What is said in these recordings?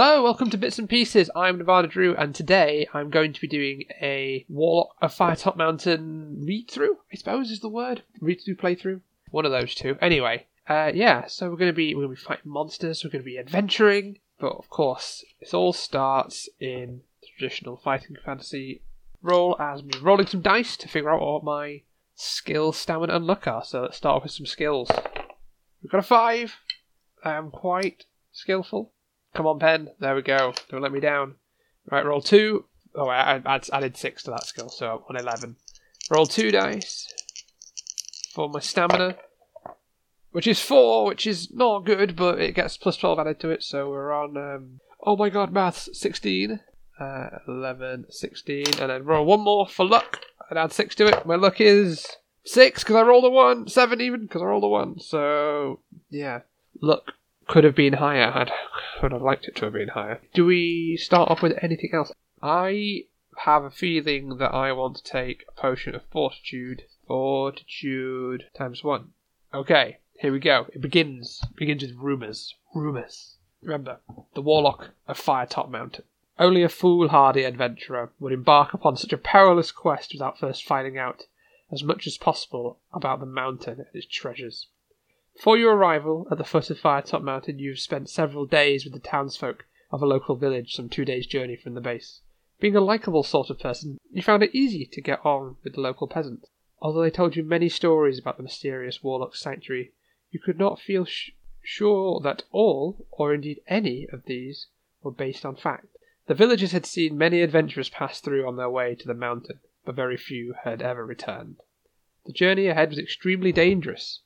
Hello, welcome to Bits and Pieces. I'm Nevada Drew, and today I'm going to be doing a Warlock of Firetop Mountain read through, I suppose is the word. Read through playthrough. One of those two. Anyway, uh, yeah, so we're gonna be we're gonna be fighting monsters, we're gonna be adventuring, but of course, it all starts in traditional fighting fantasy role as me rolling some dice to figure out what my skill, stamina, and luck are. So let's start off with some skills. We've got a five. I am quite skillful. Come on, pen. There we go. Don't let me down. Right, roll two. Oh, I, I added six to that skill, so I'm on eleven. Roll two dice for my stamina, which is four, which is not good, but it gets plus twelve added to it, so we're on. Um, oh my god, maths sixteen. Uh, 11, 16, and then roll one more for luck and add six to it. My luck is six because I rolled a one, seven even because I rolled a one. So yeah, luck could have been higher. I'd would have liked it to have been higher. Do we start off with anything else? I have a feeling that I want to take a potion of fortitude. Fortitude times one. Okay, here we go. It begins. It begins with rumors. Rumors. Remember, the warlock of Firetop Mountain. Only a foolhardy adventurer would embark upon such a perilous quest without first finding out as much as possible about the mountain and its treasures. Before your arrival at the foot of Firetop Mountain, you've spent several days with the townsfolk of a local village some two days' journey from the base. Being a likable sort of person, you found it easy to get on with the local peasants. Although they told you many stories about the mysterious Warlock Sanctuary, you could not feel sh- sure that all, or indeed any, of these were based on fact. The villagers had seen many adventurers pass through on their way to the mountain, but very few had ever returned. The journey ahead was extremely dangerous,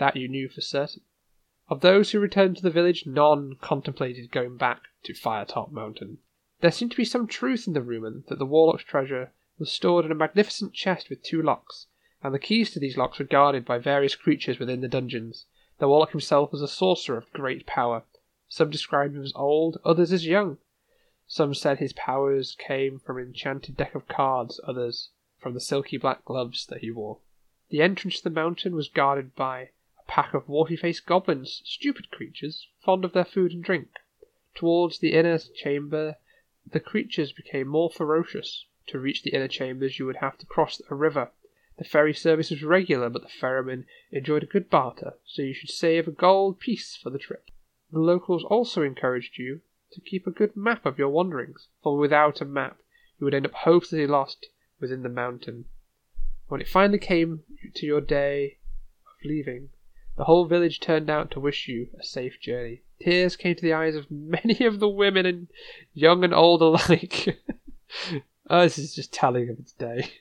that you knew for certain. Of those who returned to the village, none contemplated going back to Firetop Mountain. There seemed to be some truth in the rumour that the Warlock's treasure was stored in a magnificent chest with two locks, and the keys to these locks were guarded by various creatures within the dungeons. The Warlock himself was a sorcerer of great power. Some described him as old, others as young. Some said his powers came from an enchanted deck of cards, others from the silky black gloves that he wore. The entrance to the mountain was guarded by pack of warty faced goblins, stupid creatures, fond of their food and drink. Towards the inner chamber, the creatures became more ferocious. To reach the inner chambers, you would have to cross a river. The ferry service was regular, but the ferryman enjoyed a good barter, so you should save a gold piece for the trip. The locals also encouraged you to keep a good map of your wanderings, for without a map you would end up hopelessly lost within the mountain. When it finally came to your day of leaving, the whole village turned out to wish you a safe journey. Tears came to the eyes of many of the women, and young and old alike. oh, this is just telling of its day.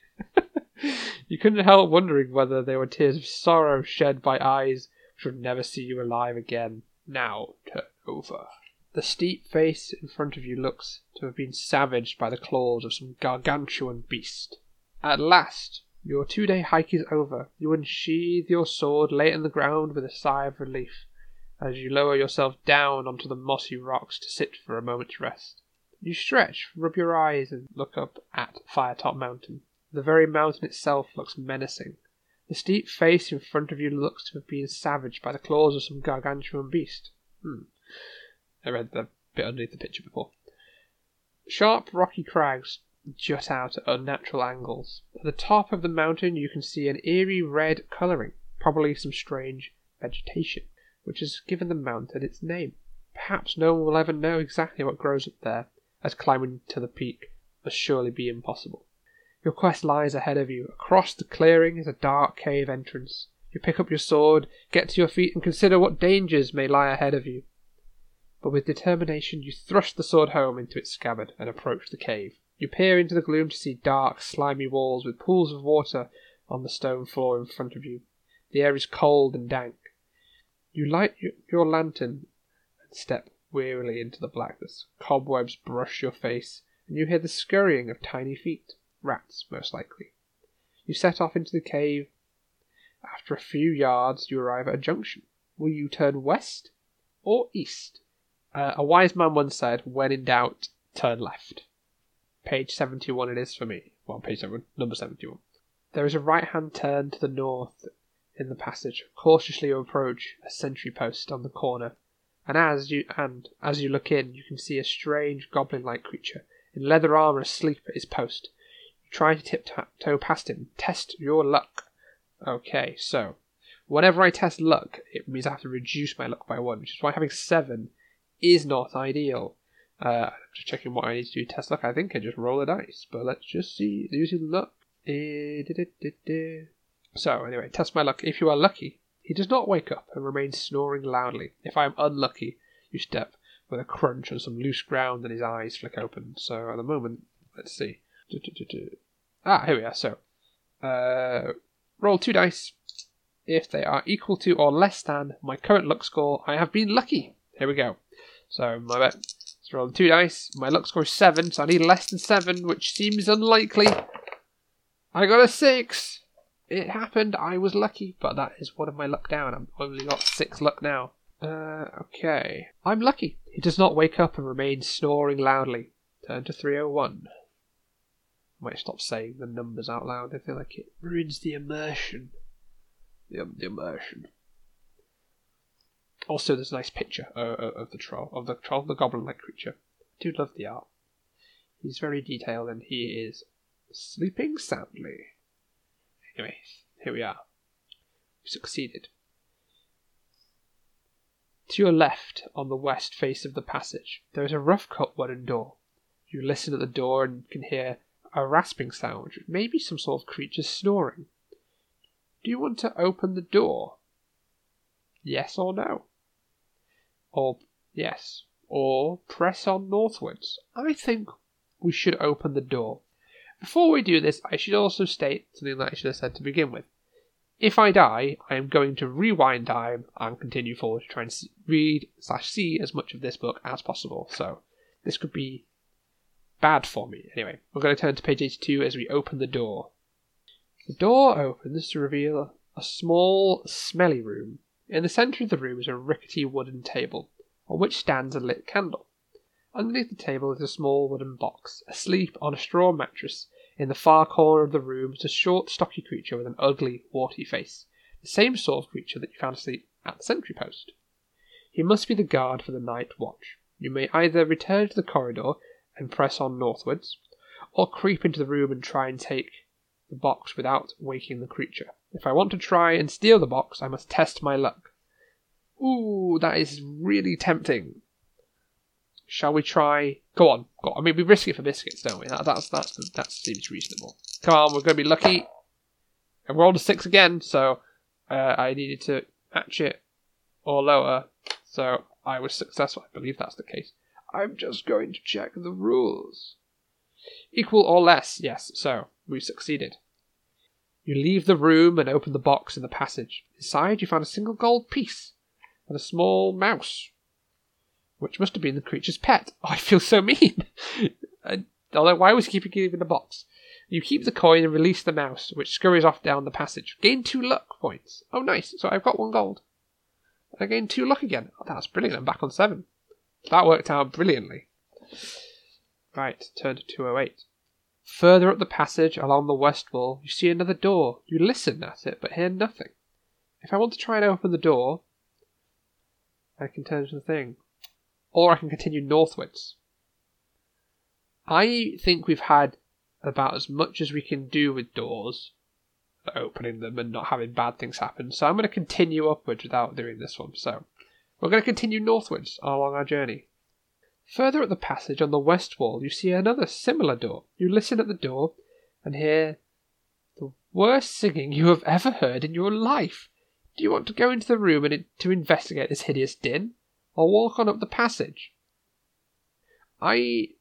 you couldn't help wondering whether they were tears of sorrow shed by eyes which would never see you alive again. Now turn over. The steep face in front of you looks to have been savaged by the claws of some gargantuan beast. At last, your two day hike is over. You unsheathe your sword, lay it in the ground with a sigh of relief as you lower yourself down onto the mossy rocks to sit for a moment's rest. You stretch, rub your eyes, and look up at Firetop Mountain. The very mountain itself looks menacing. The steep face in front of you looks to have been savaged by the claws of some gargantuan beast. Hmm. I read the bit underneath the picture before. Sharp rocky crags jut out at unnatural angles. At the top of the mountain you can see an eerie red colouring, probably some strange vegetation, which has given the mountain its name. Perhaps no one will ever know exactly what grows up there, as climbing to the peak must surely be impossible. Your quest lies ahead of you. Across the clearing is a dark cave entrance. You pick up your sword, get to your feet, and consider what dangers may lie ahead of you but with determination you thrust the sword home into its scabbard and approach the cave. You peer into the gloom to see dark, slimy walls with pools of water on the stone floor in front of you. The air is cold and dank. You light your lantern and step wearily into the blackness. Cobwebs brush your face, and you hear the scurrying of tiny feet. Rats, most likely. You set off into the cave. After a few yards, you arrive at a junction. Will you turn west or east? Uh, a wise man once said, when in doubt, turn left. Page 71 it is for me. Well, page 7, number 71. There is a right hand turn to the north in the passage. Cautiously you approach a sentry post on the corner. And as you and as you look in, you can see a strange goblin-like creature in leather armor asleep at his post. You try to tiptoe past him. Test your luck. Okay, so whenever I test luck, it means I have to reduce my luck by one, which is why having seven is not ideal. Uh, just checking what I need to do test luck. I think I just roll a dice, but let's just see using luck. Eh, so anyway, test my luck. If you are lucky, he does not wake up and remains snoring loudly. If I am unlucky, you step with a crunch on some loose ground and his eyes flick open. So at the moment, let's see. Ah, here we are. So, uh, roll two dice. If they are equal to or less than my current luck score, I have been lucky. Here we go. So my bet. Let's roll two dice. My luck score is seven, so I need less than seven, which seems unlikely. I got a six. It happened. I was lucky, but that is one of my luck down. I've only got six luck now. Uh, okay. I'm lucky. He does not wake up and remains snoring loudly. Turn to 301. I might stop saying the numbers out loud. I feel like it ruins the immersion. The, um, the immersion. Also, there's a nice picture uh, uh of the troll, of the troll, the goblin-like creature. I do love the art. He's very detailed, and he is sleeping soundly. Anyway, here we are. We succeeded. To your left, on the west face of the passage, there is a rough cut wooden door. You listen at the door and can hear a rasping sound, which may be some sort of creature snoring. Do you want to open the door? Yes or no? Or yes, or press on northwards. I think we should open the door. Before we do this, I should also state something that I should have said to begin with. If I die, I am going to rewind time and continue forward to try and read slash see as much of this book as possible. So this could be bad for me. Anyway, we're going to turn to page 82 as we open the door. The door opens to reveal a small, smelly room. In the centre of the room is a rickety wooden table, on which stands a lit candle. Underneath the table is a small wooden box. Asleep on a straw mattress in the far corner of the room is a short, stocky creature with an ugly, warty face. The same sort of creature that you found asleep at the sentry post. He must be the guard for the night watch. You may either return to the corridor and press on northwards, or creep into the room and try and take the box without waking the creature. If I want to try and steal the box, I must test my luck. Ooh, that is really tempting. Shall we try? Go on, go on. I mean, we risk it for biscuits, don't we? That, that's that's that seems reasonable. Come on, we're going to be lucky. I rolled a six again, so uh, I needed to match it or lower. So I was successful. I believe that's the case. I'm just going to check the rules. Equal or less, yes. So we succeeded. You leave the room and open the box in the passage. Inside, you find a single gold piece and a small mouse which must have been the creature's pet. Oh, I feel so mean. Although, why was he keeping it in the box? You keep the coin and release the mouse, which scurries off down the passage. Gain two luck points. Oh, nice. So I've got one gold. I gained two luck again. Oh, that's brilliant. I'm back on seven. That worked out brilliantly. Right, turn to 208. Further up the passage along the west wall, you see another door. You listen at it, but hear nothing. If I want to try and open the door, I can turn to the thing or I can continue northwards. I think we've had about as much as we can do with doors, opening them and not having bad things happen. So I'm going to continue upwards without doing this one. So we're going to continue northwards along our journey. Further up the passage on the west wall, you see another similar door. You listen at the door and hear the worst singing you have ever heard in your life. Do you want to go into the room and to investigate this hideous din? or walk on up the passage. I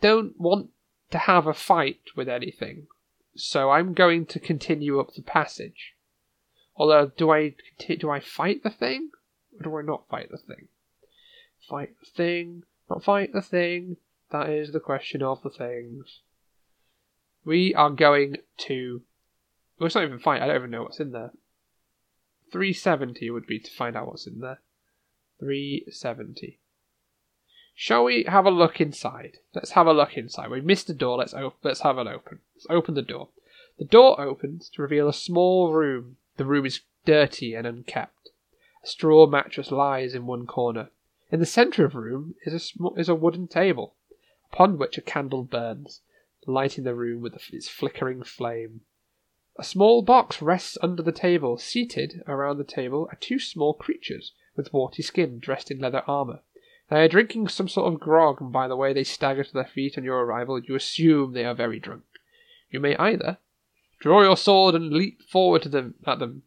don't want to have a fight with anything, so I'm going to continue up the passage. Although, do I do I fight the thing, or do I not fight the thing? Fight the thing, not fight the thing. That is the question of the things. We are going to. Well, it's not even fight. I don't even know what's in there. 370 would be to find out what's in there. 370. Shall we have a look inside? Let's have a look inside. We missed the door. Let's op- let's have it open. Let's open the door. The door opens to reveal a small room. The room is dirty and unkept. A straw mattress lies in one corner. In the centre of the room is a, sm- is a wooden table, upon which a candle burns, lighting the room with its flickering flame. A small box rests under the table. Seated around the table are two small creatures with warty skin, dressed in leather armour. They are drinking some sort of grog, and by the way they stagger to their feet on your arrival, you assume they are very drunk. You may either draw your sword and leap forward them at them,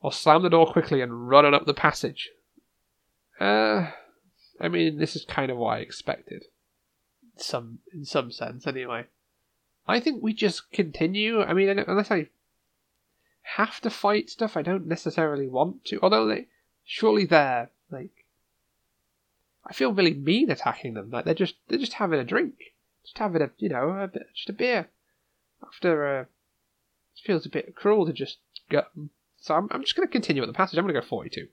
or slam the door quickly and run up the passage. Uh, I mean, this is kind of what I expected. Some, in some sense, anyway. I think we just continue. I mean, unless I have to fight stuff I don't necessarily want to. Although they, surely they're like, I feel really mean attacking them. Like they're just they're just having a drink, just having a you know a bit, just a beer. After uh, it feels a bit cruel to just them. So I'm I'm just going to continue with the passage. I'm going to go 42.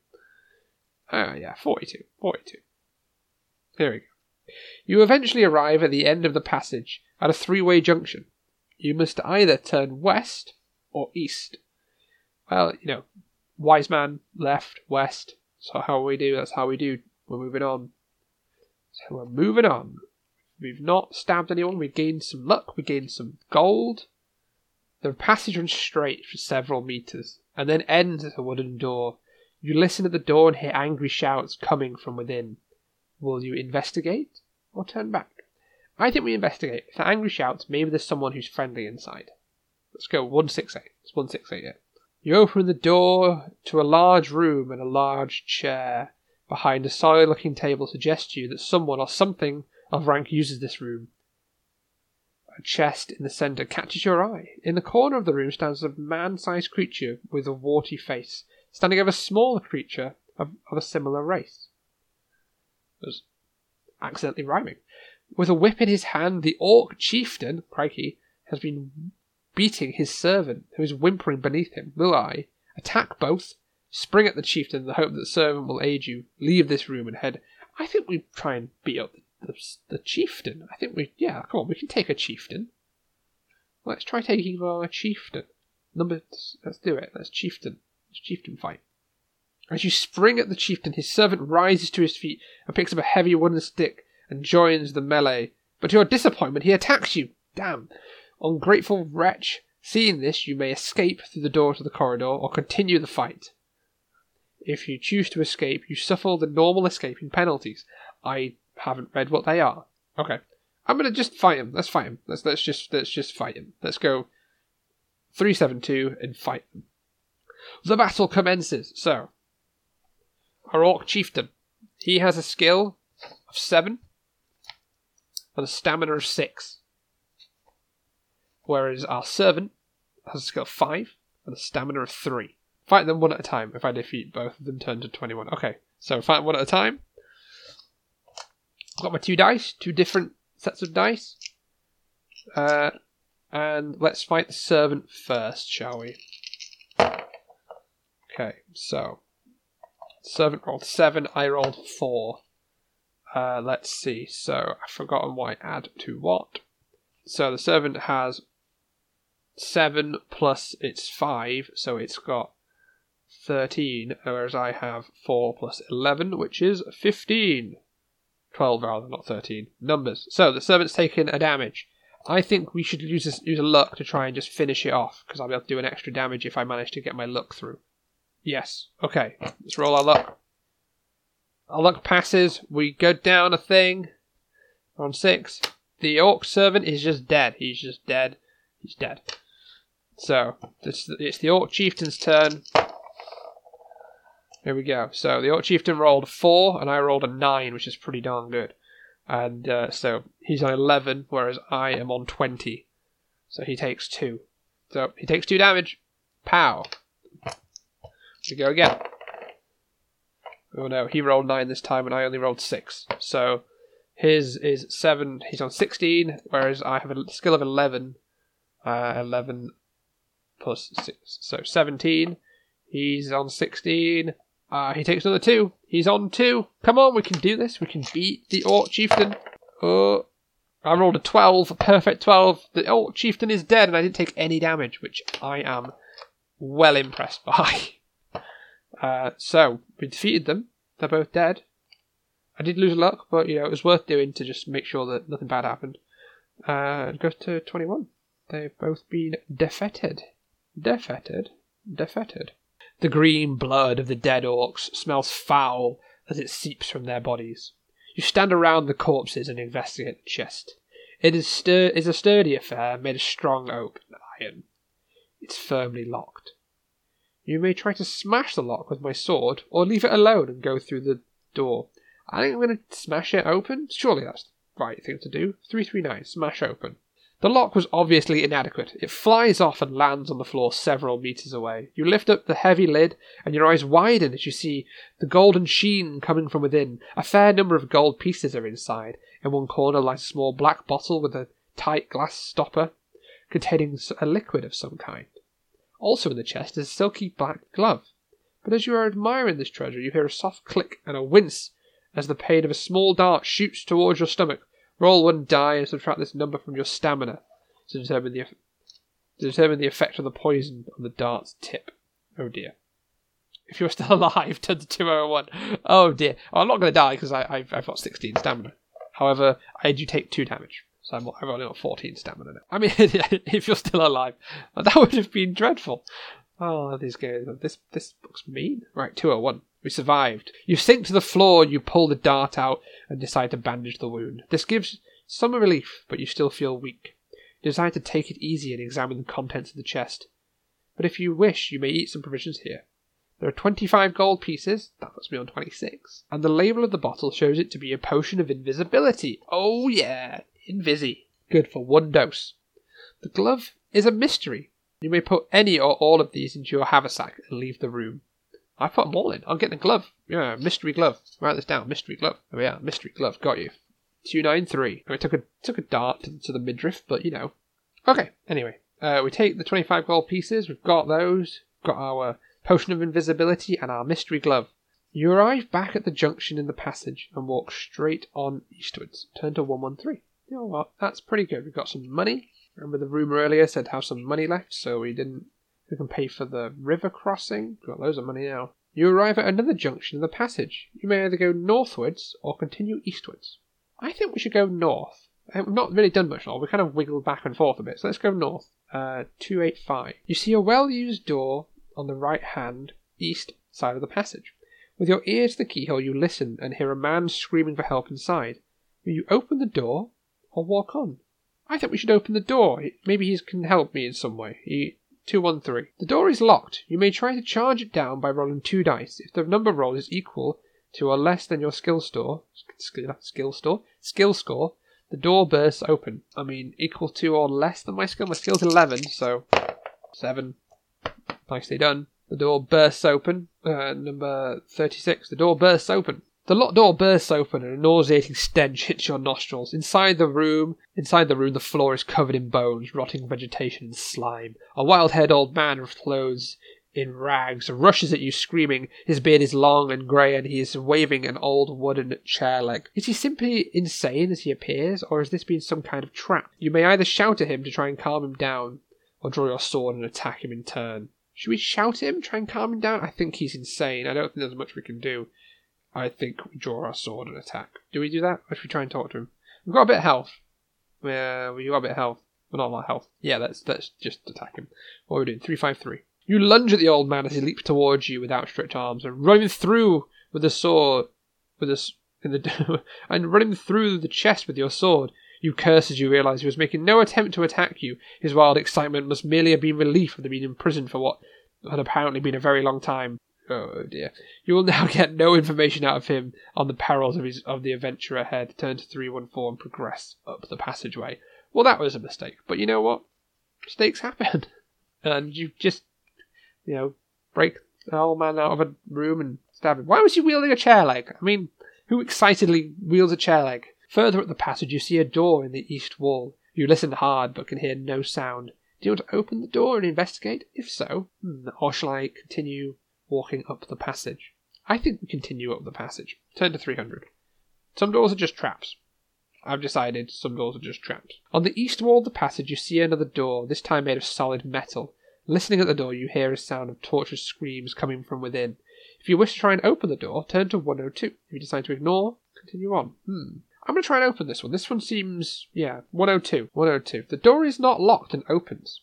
Oh, yeah, 42. 42. Here we go. You eventually arrive at the end of the passage at a three way junction. You must either turn west or east. Well, you know, wise man, left, west. So how we do, that's how we do. We're moving on. So we're moving on. We've not stabbed anyone, We've gained some luck, we gained some gold. The passage runs straight for several meters, and then ends at a wooden door. You listen at the door and hear angry shouts coming from within. Will you investigate or turn back? I think we investigate. If the angry shouts, maybe there's someone who's friendly inside. Let's go 168. It's 168 yet. You open the door to a large room and a large chair. Behind a solid looking table suggests to you that someone or something of rank uses this room. A chest in the centre catches your eye. In the corner of the room stands a man sized creature with a warty face, standing over a smaller creature of, of a similar race. Was accidentally rhyming. With a whip in his hand, the orc chieftain, crikey, has been beating his servant, who is whimpering beneath him. Will I attack both, spring at the chieftain in the hope that the servant will aid you, leave this room and head? I think we try and beat up the, the, the chieftain. I think we, yeah, come on, we can take a chieftain. Let's try taking our chieftain. Number, let's do it. Let's chieftain. Chieftain fight. As you spring at the chieftain, his servant rises to his feet and picks up a heavy wooden stick and joins the melee. But to your disappointment, he attacks you. Damn. Ungrateful wretch. Seeing this, you may escape through the door to the corridor or continue the fight. If you choose to escape, you suffer the normal escaping penalties. I haven't read what they are. Okay. I'm gonna just fight him. Let's fight him. Let's let's just let's just fight him. Let's go three seven two and fight them. The battle commences. So our orc chieftain. He has a skill of seven and a stamina of six. Whereas our servant has a skill of five and a stamina of three. Fight them one at a time. If I defeat both of them, turn to 21. Okay, so fight one at a time. I've got my two dice, two different sets of dice. Uh, and let's fight the servant first, shall we? Okay, so servant rolled seven, I rolled four. Uh, let's see. So I've forgotten I add to what. So the servant has seven plus its five, so it's got thirteen, whereas I have four plus eleven, which is fifteen. Twelve rather, not thirteen. Numbers. So the servant's taken a damage. I think we should use this, use a luck to try and just finish it off, because I'll be able to do an extra damage if I manage to get my luck through. Yes. Okay. Let's roll our luck. Our luck passes. We go down a thing. On six. The orc servant is just dead. He's just dead. He's dead. So, it's, it's the orc chieftain's turn. Here we go. So, the orc chieftain rolled four, and I rolled a nine, which is pretty darn good. And uh, so, he's on 11, whereas I am on 20. So, he takes two. So, he takes two damage. Pow. We go again. Oh no, he rolled nine this time, and I only rolled six. So his is seven. He's on sixteen, whereas I have a skill of eleven. Uh, eleven plus six, so seventeen. He's on sixteen. Uh, he takes another two. He's on two. Come on, we can do this. We can beat the Orc Chieftain. Oh, I rolled a 12, a perfect 12. The Orc Chieftain is dead, and I didn't take any damage, which I am well impressed by. Uh, so, we defeated them. They're both dead. I did lose luck, but you know it was worth doing to just make sure that nothing bad happened. Uh, it goes to 21. They've both been defeated. Defeated? Defeated. The green blood of the dead orcs smells foul as it seeps from their bodies. You stand around the corpses and investigate the chest. It is, stur- is a sturdy affair made of strong oak and iron. It's firmly locked. You may try to smash the lock with my sword, or leave it alone and go through the door. I think I'm going to smash it open. Surely that's the right thing to do. 339, smash open. The lock was obviously inadequate. It flies off and lands on the floor several meters away. You lift up the heavy lid, and your eyes widen as you see the golden sheen coming from within. A fair number of gold pieces are inside. In one corner lies a small black bottle with a tight glass stopper containing a liquid of some kind. Also in the chest is a silky black glove. But as you are admiring this treasure, you hear a soft click and a wince as the pain of a small dart shoots towards your stomach. Roll one die and subtract this number from your stamina to determine the to determine the effect of the poison on the dart's tip. Oh dear. If you're still alive, turn to 201. Oh dear. Well, I'm not going to die because I've, I've got 16 stamina. However, I do take 2 damage. So I'm, I've only got 14 stamina now. I mean, if you're still alive, that would have been dreadful. Oh, these guys. This, this looks mean. Right, 201. We survived. You sink to the floor, you pull the dart out, and decide to bandage the wound. This gives some relief, but you still feel weak. You decide to take it easy and examine the contents of the chest. But if you wish, you may eat some provisions here. There are 25 gold pieces, that puts me on 26, and the label of the bottle shows it to be a potion of invisibility. Oh yeah, invisi. Good for one dose. The glove is a mystery. You may put any or all of these into your haversack and leave the room. I put them all in. I'm getting a glove. Yeah, mystery glove. Write this down. Mystery glove. Oh yeah, mystery glove. Got you. Two nine three. I took a took a dart to, the midriff, but you know. Okay. Anyway, uh, we take the twenty five gold pieces. We've got those. Got our potion of invisibility and our mystery glove. You arrive back at the junction in the passage and walk straight on eastwards. Turn to one one three. You know what? That's pretty good. We've got some money. Remember the rumor earlier said have some money left, so we didn't we can pay for the river crossing. We've Got loads of money now. You arrive at another junction in the passage. You may either go northwards or continue eastwards. I think we should go north. Uh, we've not really done much more. We kind of wiggled back and forth a bit, so let's go north. Uh, 285. You see a well used door on the right hand, east side of the passage. With your ear to the keyhole, you listen and hear a man screaming for help inside. You open the door or walk on? I think we should open the door. Maybe he can help me in some way. He 213. The door is locked. You may try to charge it down by rolling two dice. If the number rolled is equal to or less than your skill store, skill, skill store, skill score, the door bursts open. I mean, equal to or less than my skill. My skill's 11, so 7. Nicely done. The door bursts open. Uh, number 36. The door bursts open. The locked door bursts open and a nauseating stench hits your nostrils. Inside the room, inside the room, the floor is covered in bones, rotting vegetation, and slime. A wild-haired old man clothes in rags rushes at you screaming. His beard is long and grey and he is waving an old wooden chair leg. Is he simply insane as he appears, or has this been some kind of trap? You may either shout at him to try and calm him down, or draw your sword and attack him in turn. Should we shout at him, try and calm him down? I think he's insane. I don't think there's much we can do. I think we draw our sword and attack. Do we do that? Or should we try and talk to him? We've got a bit of health. Yeah, we've got a bit of health. But not a lot of health. Yeah, let's let's just attack him. What are we doing? Three five three. You lunge at the old man as he leaps towards you with outstretched arms and run him through with the sword with a the and run him through the chest with your sword. You curse as you realise he was making no attempt to attack you. His wild excitement must merely have been relief of being imprisoned for what had apparently been a very long time. Oh dear. You will now get no information out of him on the perils of his of the adventure ahead. Turn to 314 and progress up the passageway. Well, that was a mistake, but you know what? Mistakes happen. and you just, you know, break the old man out of a room and stab him. Why was he wielding a chair leg? I mean, who excitedly wields a chair leg? Further up the passage, you see a door in the east wall. You listen hard, but can hear no sound. Do you want to open the door and investigate? If so, hmm, or shall I continue walking up the passage. I think we continue up the passage. Turn to 300. Some doors are just traps. I've decided some doors are just traps. On the east wall of the passage, you see another door, this time made of solid metal. Listening at the door, you hear a sound of tortured screams coming from within. If you wish to try and open the door, turn to 102. If you decide to ignore, continue on. Hmm. I'm going to try and open this one. This one seems, yeah, 102. 102. The door is not locked and opens.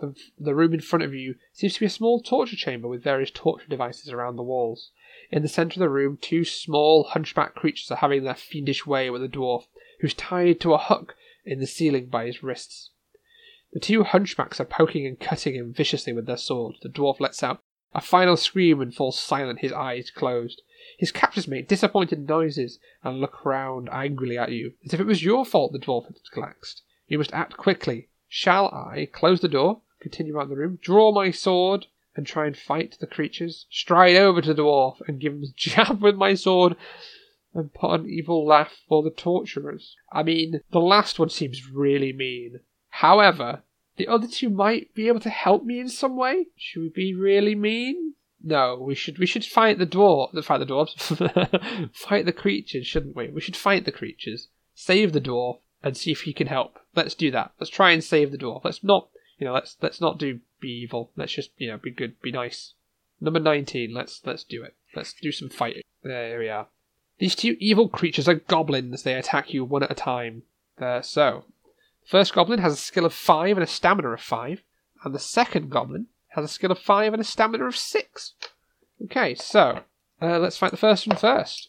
The, the room in front of you seems to be a small torture chamber with various torture devices around the walls. In the centre of the room, two small hunchback creatures are having their fiendish way with a dwarf, who's tied to a hook in the ceiling by his wrists. The two hunchbacks are poking and cutting him viciously with their swords. The dwarf lets out a final scream and falls silent, his eyes closed. His captors make disappointed noises and look round angrily at you, as if it was your fault the dwarf had collapsed. You must act quickly. Shall I close the door, continue out the room, draw my sword, and try and fight the creatures? Stride over to the dwarf and give him a jab with my sword and put an evil laugh for the torturers. I mean, the last one seems really mean. However, the other two might be able to help me in some way. Should we be really mean? No, we should we should fight the dwarf, fight the dwarves, fight the creatures, shouldn't we? We should fight the creatures, save the dwarf, and see if he can help. Let's do that. Let's try and save the dwarf. Let's not, you know, let's let's not do be evil. Let's just you know be good, be nice. Number nineteen. Let's let's do it. Let's do some fighting. There we are. These two evil creatures are goblins. They attack you one at a time. There. So, first goblin has a skill of five and a stamina of five, and the second goblin has a skill of 5 and a stamina of 6. Okay, so uh, let's fight the first one first.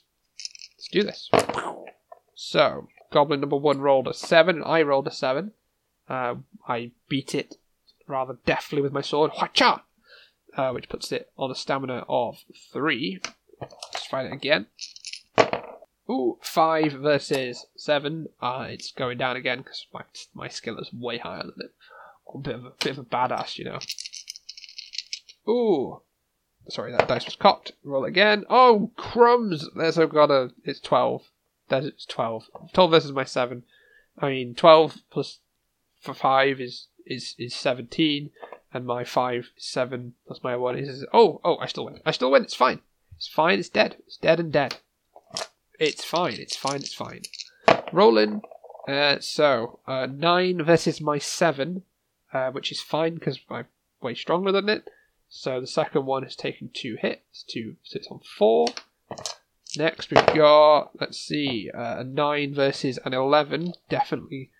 Let's do this. So, goblin number 1 rolled a 7, and I rolled a 7. Uh, I beat it rather deftly with my sword. Uh, which puts it on a stamina of 3. Let's fight it again. Ooh, 5 versus 7. Uh, it's going down again because my, my skill is way higher than it. I'm a bit of a, bit of a badass, you know. Ooh. Sorry, that dice was cocked. Roll again. Oh, crumbs! There's I've got a. It's 12. That is 12. 12 versus my 7. I mean, 12 plus for 5 is, is, is 17. And my 5 7 plus my 1 is. Oh, oh, I still win. I still win. It's fine. It's fine. It's dead. It's dead and dead. It's fine. It's fine. It's fine. Rolling. Uh, so, uh, 9 versus my 7, uh, which is fine because I'm way stronger than it. So the second one has taken two hits, two sits on four. Next we've got, let's see, uh, a 9 versus an 11. Definitely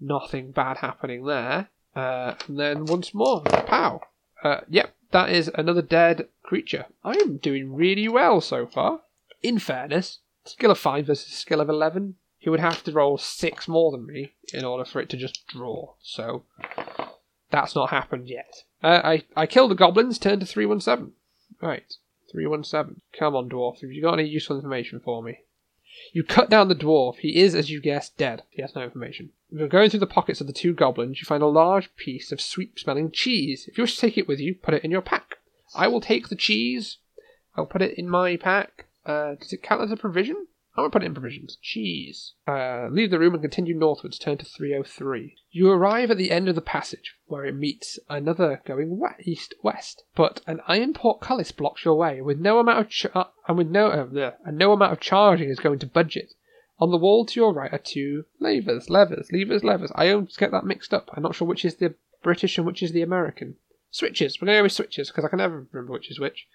nothing bad happening there. Uh, and then once more, pow. Uh, yep, that is another dead creature. I am doing really well so far. In fairness, skill of 5 versus skill of 11, he would have to roll 6 more than me in order for it to just draw. So that's not happened yet. Uh, I, I killed the goblins, turned to 317. Right, 317. Come on, dwarf, have you got any useful information for me? You cut down the dwarf. He is, as you guessed, dead. He has no information. If you're going through the pockets of the two goblins, you find a large piece of sweet smelling cheese. If you wish to take it with you, put it in your pack. I will take the cheese. I'll put it in my pack. Uh, does it count as a provision? I'm gonna put it in provisions. Cheese. Uh, leave the room and continue northwards. Turn to 303. You arrive at the end of the passage, where it meets another going east west. But an iron portcullis blocks your way, with no amount of ch- and with no uh, and no amount of charging is going to budge it. On the wall to your right are two levers, levers, levers, levers. I always get that mixed up. I'm not sure which is the British and which is the American. Switches. We're going to go with switches because I can never remember which is which.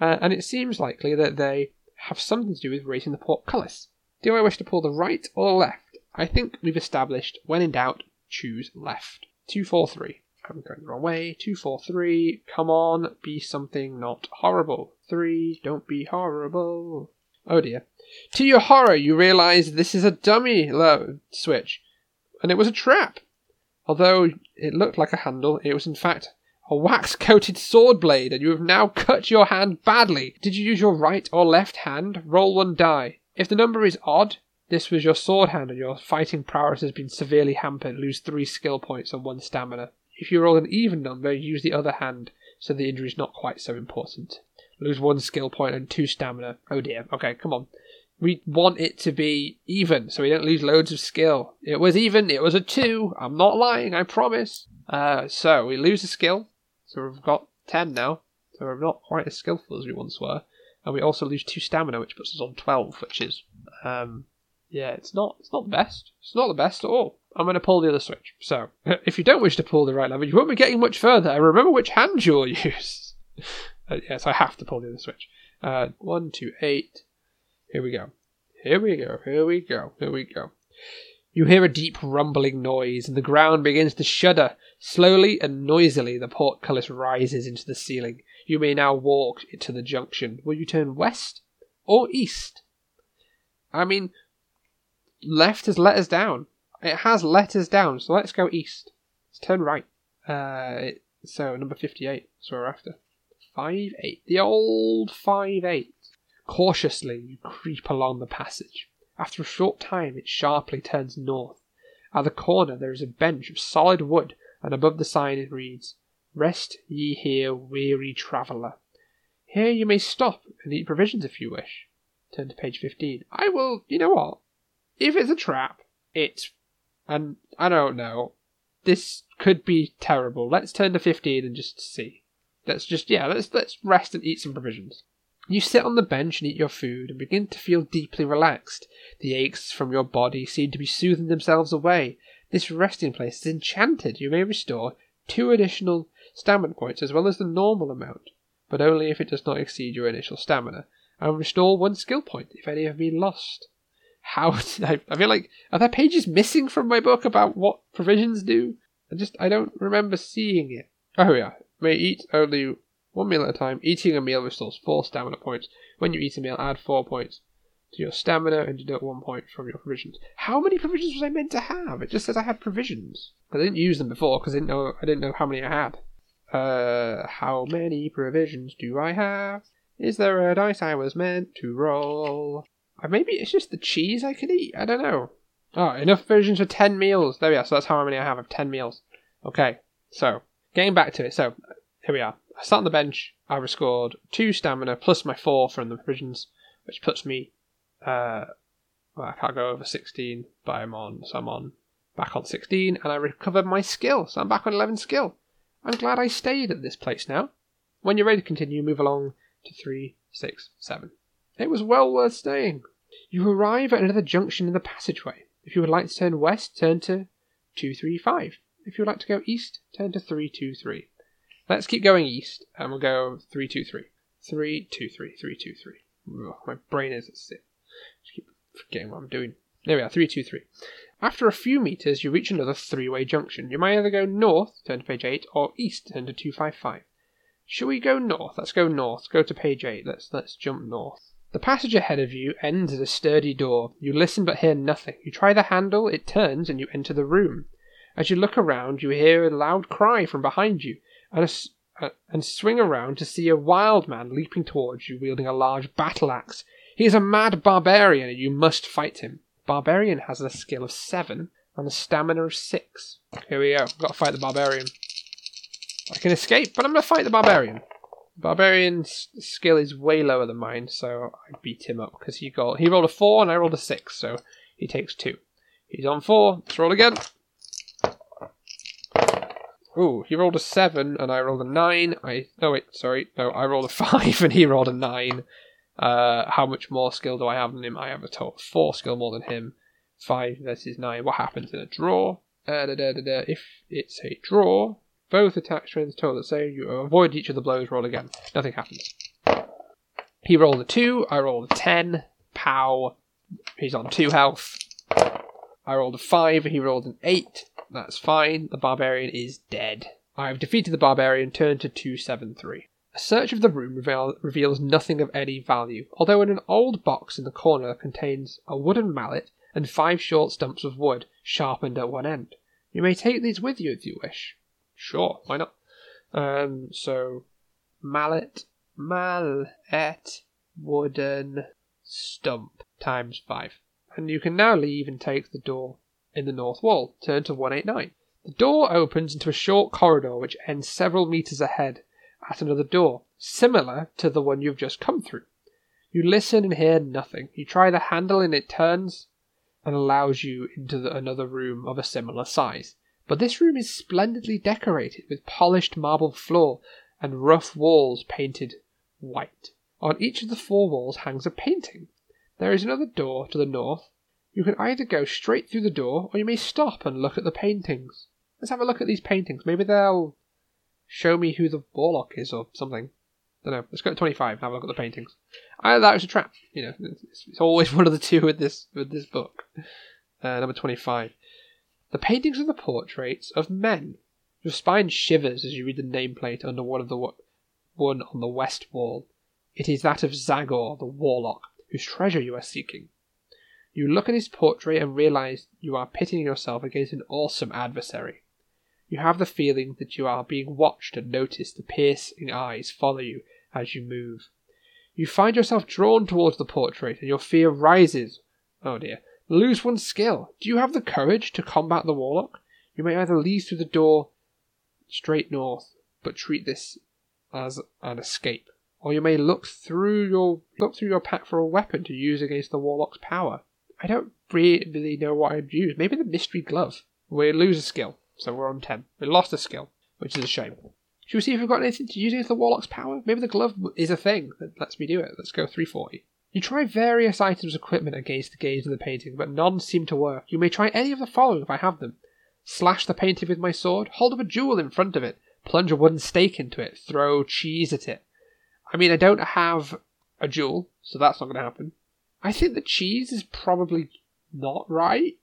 Uh, and it seems likely that they have something to do with raising the portcullis. Do I wish to pull the right or left? I think we've established, when in doubt, choose left. 243. I'm going the wrong way. 243. Come on, be something not horrible. 3. Don't be horrible. Oh dear. To your horror, you realize this is a dummy lo- switch, and it was a trap. Although it looked like a handle, it was in fact a wax coated sword blade, and you have now cut your hand badly. Did you use your right or left hand? Roll one die. If the number is odd, this was your sword hand and your fighting prowess has been severely hampered. Lose three skill points and one stamina. If you roll an even number, use the other hand, so the injury is not quite so important. Lose one skill point and two stamina. Oh dear. Okay, come on. We want it to be even, so we don't lose loads of skill. It was even, it was a two. I'm not lying, I promise. Uh, so we lose a skill, so we've got 10 now. So we're not quite as skillful as we once were. And we also lose 2 stamina, which puts us on 12, which is, um, yeah, it's not, it's not the best. It's not the best at all. I'm going to pull the other switch. So, if you don't wish to pull the right lever, you won't be getting much further. Remember which hand you'll use. uh, yes, I have to pull the other switch. Uh, one, two, eight. Here we go. Here we go, here we go, here we go. You hear a deep rumbling noise, and the ground begins to shudder. Slowly and noisily, the portcullis rises into the ceiling. You may now walk to the junction. Will you turn west or east? I mean, left has let us down. It has let us down, so let's go east. Let's turn right. Uh, so number fifty-eight. So we're after five eight. The old five eight. Cautiously, you creep along the passage. After a short time, it sharply turns north. At the corner, there is a bench of solid wood, and above the sign it reads, Rest ye here, weary traveller. Here you may stop and eat provisions if you wish. Turn to page 15. I will, you know what? If it's a trap, it's. And I don't know. This could be terrible. Let's turn to 15 and just see. Let's just, yeah, let's, let's rest and eat some provisions. You sit on the bench and eat your food and begin to feel deeply relaxed. The aches from your body seem to be soothing themselves away. This resting place is enchanted. You may restore two additional stamina points as well as the normal amount, but only if it does not exceed your initial stamina, and restore one skill point if any have been lost. How I, I feel like are there pages missing from my book about what provisions do? I just I don't remember seeing it. Oh yeah, may eat only one meal at a time. Eating a meal restores four stamina points. When you eat a meal, add four points to your stamina and deduct one point from your provisions. How many provisions was I meant to have? It just says I had provisions. But I didn't use them before because I didn't know I didn't know how many I had. Uh, how many provisions do I have? Is there a dice I was meant to roll? Uh, maybe it's just the cheese I could eat. I don't know. Oh, enough provisions for ten meals. There we are. So that's how many I have of ten meals. Okay. So getting back to it. So here we are. I sat on the bench. I rescored two stamina plus my four from the provisions, which puts me. Uh, well, I can't go over 16, but I'm on. So I'm on back on 16, and I recovered my skill. So I'm back on 11 skill. I'm glad I stayed at this place now. When you're ready to continue, move along to 3, 6, 7. It was well worth staying. You arrive at another junction in the passageway. If you would like to turn west, turn to 235. If you would like to go east, turn to 323. Let's keep going east, and we'll go 323. 323, 323. my brain is sit. Just keep forgetting what I'm doing. There we are, 323. After a few meters, you reach another three way junction. You may either go north, turn to page 8, or east, turn to 255. Shall we go north? Let's go north. Go to page 8. Let's, let's jump north. The passage ahead of you ends at a sturdy door. You listen but hear nothing. You try the handle, it turns, and you enter the room. As you look around, you hear a loud cry from behind you and, a, and swing around to see a wild man leaping towards you wielding a large battle axe. He is a mad barbarian and you must fight him. Barbarian has a skill of 7 and a stamina of 6. Here we go. I've got to fight the barbarian. I can escape, but I'm going to fight the barbarian. Barbarian's skill is way lower than mine, so I beat him up because he got he rolled a four and I rolled a six, so he takes two. He's on four. Let's roll again. Ooh, he rolled a seven and I rolled a nine. I oh wait, sorry, no, I rolled a five and he rolled a nine. Uh, how much more skill do I have than him? I have a total four skill more than him. Five versus nine. What happens in a draw? Uh, da, da, da, if it's a draw, both attack strengths total the same. You avoid each of the blows. Roll again. Nothing happens. He rolled a two. I rolled a ten. Pow. He's on two health. I rolled a five. He rolled an eight. That's fine. The barbarian is dead. I have defeated the barbarian. Turn to 273. A search of the room reveal, reveals nothing of any value, although in an old box in the corner contains a wooden mallet and five short stumps of wood, sharpened at one end. You may take these with you if you wish. Sure, why not? Um, so, mallet, mallet, wooden stump times five. And you can now leave and take the door in the north wall. Turn to 189. The door opens into a short corridor which ends several meters ahead at another door, similar to the one you've just come through. You listen and hear nothing. You try the handle and it turns and allows you into the, another room of a similar size. But this room is splendidly decorated with polished marble floor and rough walls painted white. On each of the four walls hangs a painting. There is another door to the north you can either go straight through the door, or you may stop and look at the paintings. Let's have a look at these paintings. Maybe they'll show me who the warlock is or something. don't know. Let's go to 25 and have a look at the paintings. Either that was a trap. You know, it's, it's always one of the two with this with this book. Uh, number 25. The paintings are the portraits of men. Your spine shivers as you read the nameplate under one of the one on the west wall. It is that of Zagor, the warlock, whose treasure you are seeking. You look at his portrait and realize you are pitting yourself against an awesome adversary. You have the feeling that you are being watched and notice the piercing eyes follow you as you move. You find yourself drawn towards the portrait and your fear rises. Oh dear. Lose one skill. Do you have the courage to combat the warlock? You may either leave through the door straight north, but treat this as an escape, or you may look through your look through your pack for a weapon to use against the warlock's power. I don't really know what I'd use. Maybe the mystery glove. We lose a skill. So we're on 10. We lost a skill, which is a shame. Should we see if we've got anything to use against the Warlock's power? Maybe the glove is a thing that lets me do it. Let's go 340. You try various items of equipment against the gaze of the painting, but none seem to work. You may try any of the following if I have them. Slash the painting with my sword, hold up a jewel in front of it, plunge a wooden stake into it, throw cheese at it. I mean, I don't have a jewel, so that's not going to happen. I think the cheese is probably not right.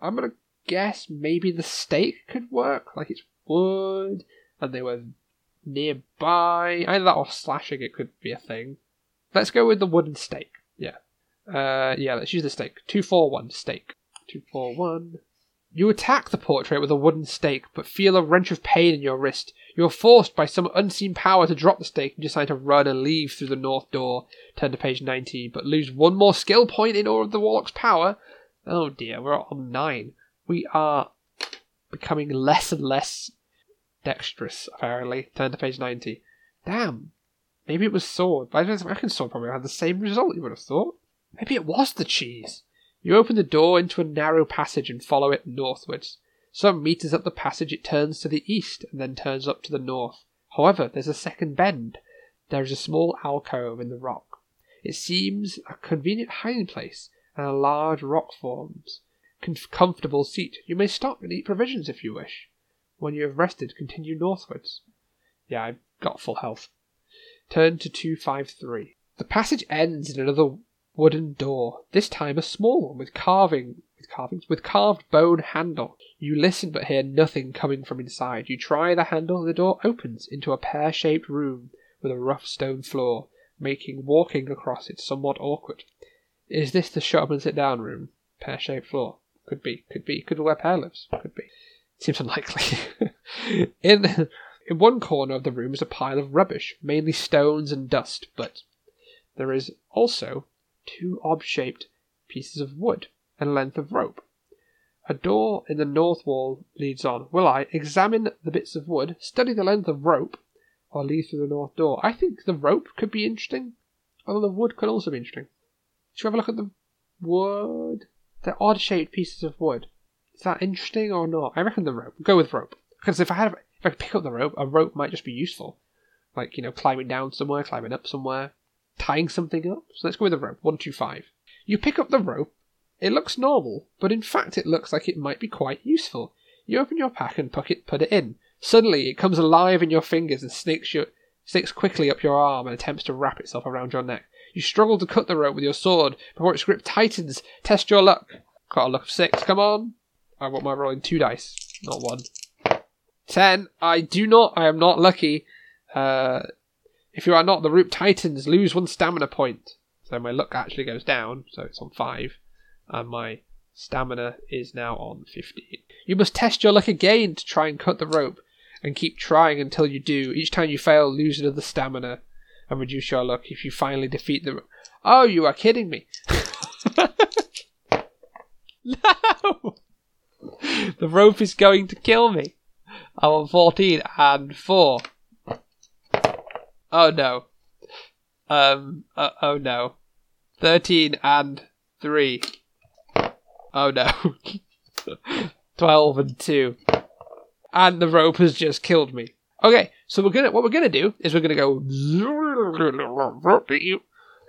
I'm to guess maybe the stake could work. Like it's wood, and they were nearby. Either that or slashing it could be a thing. Let's go with the wooden stake. Yeah. Uh, yeah, let's use the stake. 241 stake. 241. You attack the portrait with a wooden stake, but feel a wrench of pain in your wrist. You are forced by some unseen power to drop the stake and decide to run and leave through the north door. Turn to page 90, but lose one more skill point in order of the warlock's power. Oh dear, we're on 9 we are becoming less and less dexterous, apparently. Turn to page 90. Damn. Maybe it was sword. But I reckon sword probably had the same result, you would have thought. Maybe it was the cheese. You open the door into a narrow passage and follow it northwards. Some meters up the passage it turns to the east and then turns up to the north. However, there's a second bend. There is a small alcove in the rock. It seems a convenient hiding place, and a large rock forms a comfortable seat. You may stop and eat provisions if you wish. When you have rested, continue northwards. Yeah, I've got full health. Turn to 253. The passage ends in another wooden door, this time a small one with carving with carvings with carved bone handle. You listen but hear nothing coming from inside. You try the handle, the door opens into a pear shaped room with a rough stone floor, making walking across it somewhat awkward. Is this the shut up and sit down room? Pear shaped floor. Could be, could be, could be where Pear lives. Could be. Seems unlikely. in in one corner of the room is a pile of rubbish, mainly stones and dust, but there is also two odd-shaped pieces of wood and length of rope. A door in the north wall leads on. Will I examine the bits of wood, study the length of rope, or leave through the north door? I think the rope could be interesting, although the wood could also be interesting. Should we have a look at the wood? They're odd shaped pieces of wood. Is that interesting or not? I reckon the rope. Go with rope. Because if I had, if I could pick up the rope, a rope might just be useful. Like, you know, climbing down somewhere, climbing up somewhere, tying something up. So let's go with the rope. One, two, five. You pick up the rope. It looks normal, but in fact it looks like it might be quite useful. You open your pack and put it, put it in. Suddenly it comes alive in your fingers and snakes, your, snakes quickly up your arm and attempts to wrap itself around your neck. You struggle to cut the rope with your sword before its grip tightens. Test your luck. Got a luck of six. Come on. I want my rolling two dice, not one. Ten. I do not. I am not lucky. Uh, if you are not, the rope tightens. Lose one stamina point. So my luck actually goes down. So it's on five, and my stamina is now on fifteen. You must test your luck again to try and cut the rope, and keep trying until you do. Each time you fail, lose another stamina and reduce your luck if you finally defeat the. Oh, you are kidding me! no! The rope is going to kill me. I'm on 14 and 4. Oh no. Um, uh, oh no. 13 and 3. Oh no. 12 and 2. And the rope has just killed me. Okay, so we're gonna what we're gonna do is we're gonna go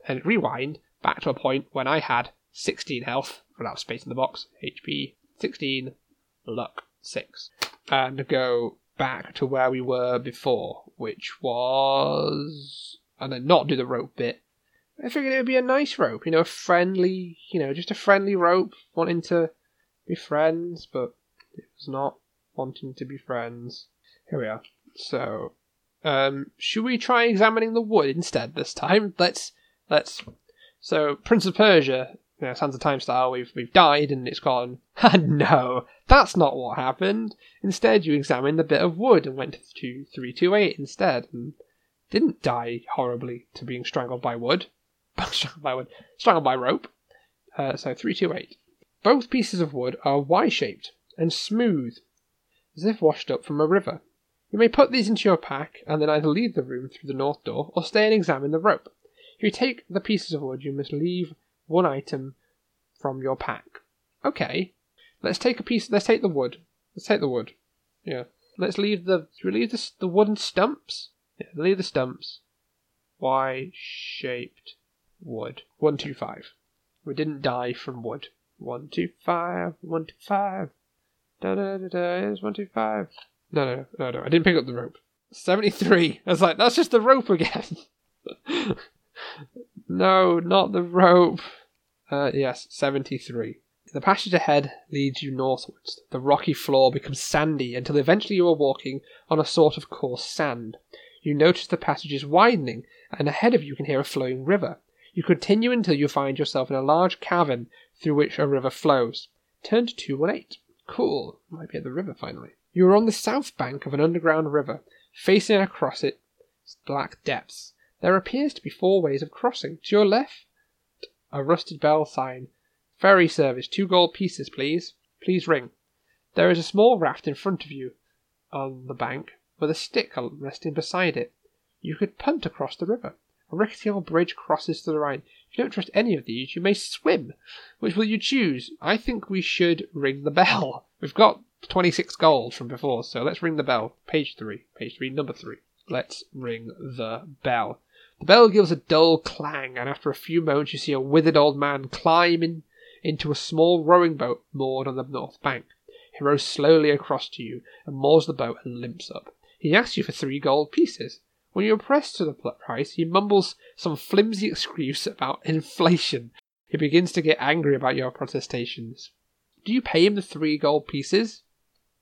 and rewind back to a point when I had 16 health without space in the box, HP 16, luck 6, and go back to where we were before, which was. and then not do the rope bit. I figured it would be a nice rope, you know, a friendly, you know, just a friendly rope, wanting to be friends, but it was not wanting to be friends. Here we are. So, um, should we try examining the wood instead this time? Let's let's. So, Prince of Persia, you know, Sands of Time style, we've we've died and it's gone. no, that's not what happened. Instead, you examined the bit of wood and went to three two eight instead, and didn't die horribly to being strangled by wood. strangled by wood, strangled by rope. Uh, so three two eight. Both pieces of wood are Y-shaped and smooth, as if washed up from a river. You may put these into your pack and then either leave the room through the north door or stay and examine the rope. If you take the pieces of wood, you must leave one item from your pack. Okay, let's take a piece. Let's take the wood. Let's take the wood. Yeah. Let's leave the. Should we leave the, the wooden stumps? Yeah, leave the stumps. Y-shaped wood. One two five. We didn't die from wood. One two five. One two five. Da da da da. It's one two five. No no no no. I didn't pick up the rope. Seventy three. I was like, that's just the rope again. no, not the rope. Uh, yes, seventy three. The passage ahead leads you northwards. The rocky floor becomes sandy until eventually you are walking on a sort of coarse sand. You notice the passage is widening, and ahead of you can hear a flowing river. You continue until you find yourself in a large cavern through which a river flows. Turn to 218. Cool. Might be at the river finally. You are on the south bank of an underground river, facing across it black depths. There appears to be four ways of crossing. To your left, a rusted bell sign. Ferry service, two gold pieces, please. Please ring. There is a small raft in front of you on the bank, with a stick resting beside it. You could punt across the river. A rickety old bridge crosses to the right. If you don't trust any of these, you may swim. Which will you choose? I think we should ring the bell. We've got 26 gold from before, so let's ring the bell. Page 3. Page 3, number 3. Let's ring the bell. The bell gives a dull clang, and after a few moments you see a withered old man climb in, into a small rowing boat moored on the north bank. He rows slowly across to you and moors the boat and limps up. He asks you for three gold pieces. When you are pressed to the price, he mumbles some flimsy excuse about inflation. He begins to get angry about your protestations. Do you pay him the three gold pieces?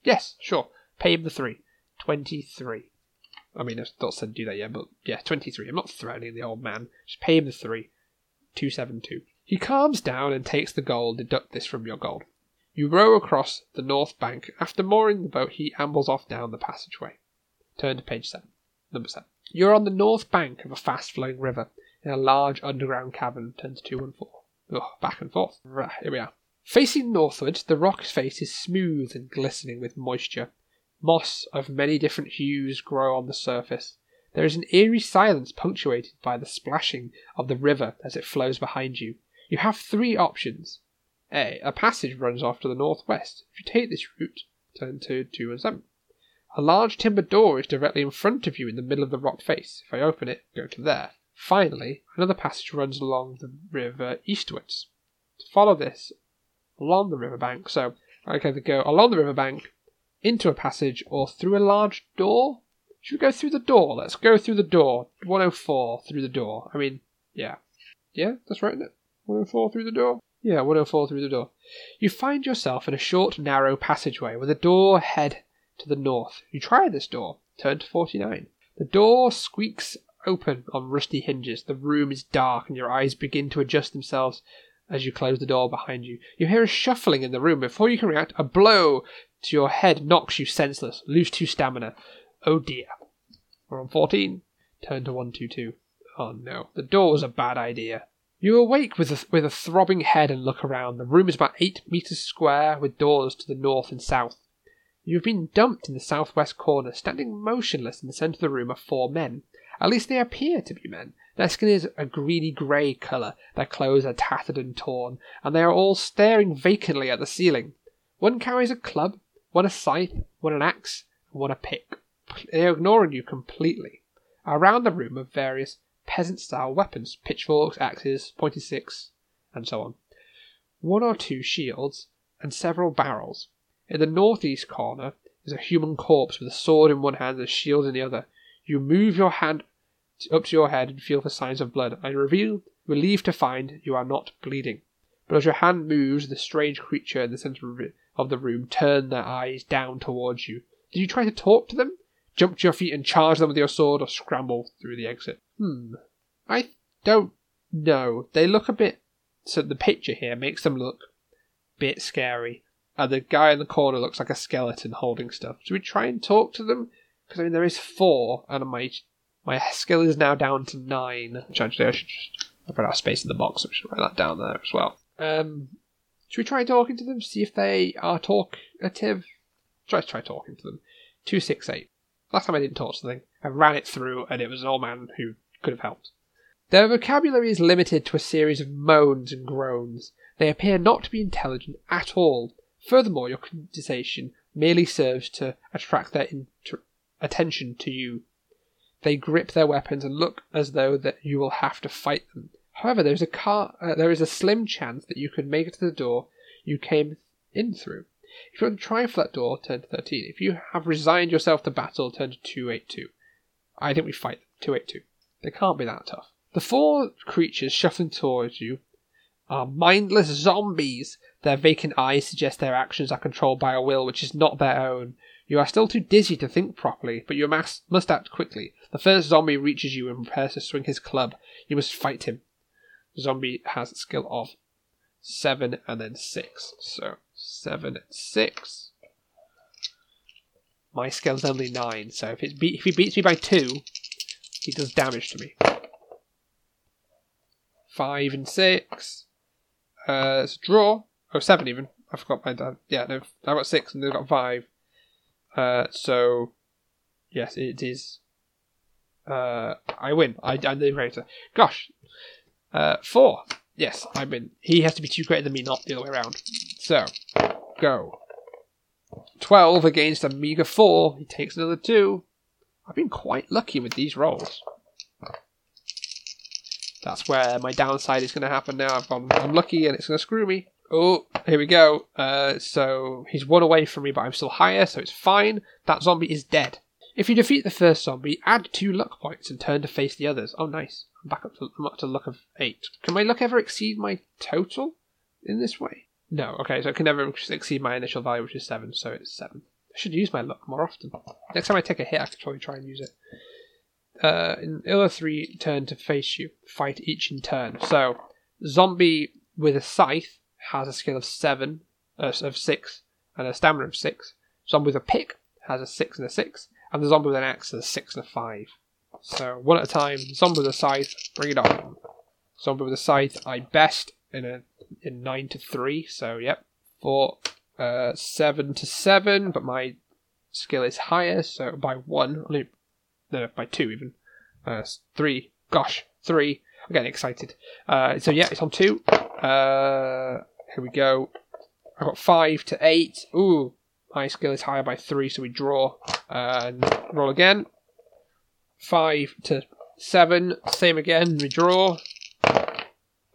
Yes, sure. Pay him the three. Twenty-three. I mean, I've not said do that yet, but yeah, 23. I'm not threatening the old man. Just pay him the three. 272. He calms down and takes the gold. Deduct this from your gold. You row across the north bank. After mooring the boat, he ambles off down the passageway. Turn to page 7. Number 7. You're on the north bank of a fast flowing river in a large underground cavern. Turn to 214. Ugh, back and forth. Right, here we are. Facing northward, the rock face is smooth and glistening with moisture. Moss of many different hues grow on the surface. There is an eerie silence punctuated by the splashing of the river as it flows behind you. You have three options. A. A passage runs off to the northwest. If you take this route, turn to 2 and 7. A large timber door is directly in front of you in the middle of the rock face. If I open it, go to there. Finally, another passage runs along the river eastwards. To follow this along the riverbank, so I can either go along the riverbank, into a passage, or through a large door. Should we go through the door? Let's go through the door. 104 through the door. I mean, yeah. Yeah, that's right, isn't it? 104 through the door? Yeah, 104 through the door. You find yourself in a short, narrow passageway with a door head to the north. You try this door. Turn to 49. The door squeaks open on rusty hinges. The room is dark, and your eyes begin to adjust themselves as you close the door behind you. You hear a shuffling in the room. Before you can react, a blow to your head knocks you senseless. Lose two stamina. Oh dear. We're on 14. Turn to 122. Oh no, the door was a bad idea. You awake with a, with a throbbing head and look around. The room is about 8 metres square with doors to the north and south. You have been dumped in the southwest corner. Standing motionless in the centre of the room are four men. At least they appear to be men. Their skin is a greeny grey colour, their clothes are tattered and torn, and they are all staring vacantly at the ceiling. One carries a club, one a scythe, one an axe, and one a pick. They are ignoring you completely. Around the room are various peasant style weapons pitchforks, axes, pointed sticks, and so on. One or two shields, and several barrels. In the northeast corner is a human corpse with a sword in one hand and a shield in the other. You move your hand up to your head and feel for signs of blood. I reveal, relieved to find you are not bleeding. But as your hand moves, the strange creature in the center of the room turn their eyes down towards you. Did you try to talk to them? Jump to your feet and charge them with your sword, or scramble through the exit? Hmm. I don't know. They look a bit. So the picture here makes them look a bit scary. And the guy in the corner looks like a skeleton holding stuff. Should we try and talk to them? Because I mean, there is four, and my my skill is now down to nine. Which actually I should just I've run out of space in the box, so I should write that down there as well. Um, should we try talking to them? See if they are talkative. Try try talking to them. Two six eight. Last time I didn't talk to them, I ran it through, and it was an old man who could have helped. Their vocabulary is limited to a series of moans and groans. They appear not to be intelligent at all. Furthermore, your conversation merely serves to attract their inter- attention to you. They grip their weapons and look as though that you will have to fight them. However, there is a car, uh, there is a slim chance that you could make it to the door you came in through. If you want to try for that door, turn to 13. If you have resigned yourself to battle, turn to 282. I think we fight them. 282. They can't be that tough. The four creatures shuffling towards you are mindless zombies. Their vacant eyes suggest their actions are controlled by a will which is not their own. You are still too dizzy to think properly, but you must, must act quickly. The first zombie reaches you and prepares to swing his club. You must fight him. The zombie has a skill of 7 and then 6. So, 7 and 6. My skill is only 9, so if, it if he beats me by 2, he does damage to me. 5 and 6. Uh, it's a draw. Oh, 7 even. I forgot my dad. Yeah, no, I got 6 and they've got 5. Uh, so, yes, it is. Uh, I win. I, I'm the greater. Gosh. Uh, 4. Yes, I win. He has to be two greater than me, not the other way around. So, go. 12 against a meager 4. He takes another 2. I've been quite lucky with these rolls. That's where my downside is going to happen now. I'm, I'm lucky and it's going to screw me. Oh, here we go. Uh, so he's one away from me, but I'm still higher, so it's fine. That zombie is dead. If you defeat the first zombie, add two luck points and turn to face the others. Oh, nice. I'm back up to, I'm up to luck of eight. Can my luck ever exceed my total in this way? No. Okay, so it can never exceed my initial value, which is seven. So it's seven. I should use my luck more often. Next time I take a hit, I could probably try and use it. Uh, in the other three turn to face you. Fight each in turn. So, zombie with a scythe has a skill of seven, uh, of six, and a stamina of six. Zombie with a pick has a six and a six, and the zombie with an axe has a six and a five. So one at a time. Zombie with a scythe, bring it on. Zombie with a scythe, I best in a in nine to three. So yep, four, uh, seven to seven, but my skill is higher, so by one, no, by two even. Uh, three, gosh, three. I'm getting excited. Uh, so yeah, it's on two. Uh, here we go. I got five to eight. Ooh, my skill is higher by three, so we draw and roll again. Five to seven, same again. We draw.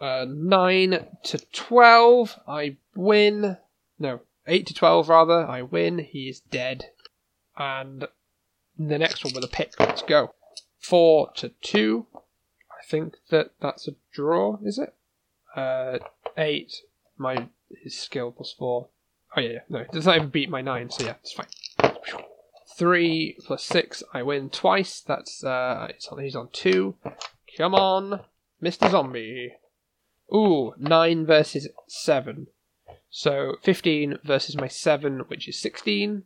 Uh, nine to twelve, I win. No, eight to twelve rather. I win. He is dead. And the next one with a pick. Let's go. Four to two. I think that that's a draw. Is it? Uh, eight. My his skill plus four. Oh yeah, yeah. No, it does not even beat my nine. So yeah, it's fine. Three plus six, I win twice. That's uh, on, he's on two. Come on, Mr. Zombie. Ooh, nine versus seven. So fifteen versus my seven, which is sixteen,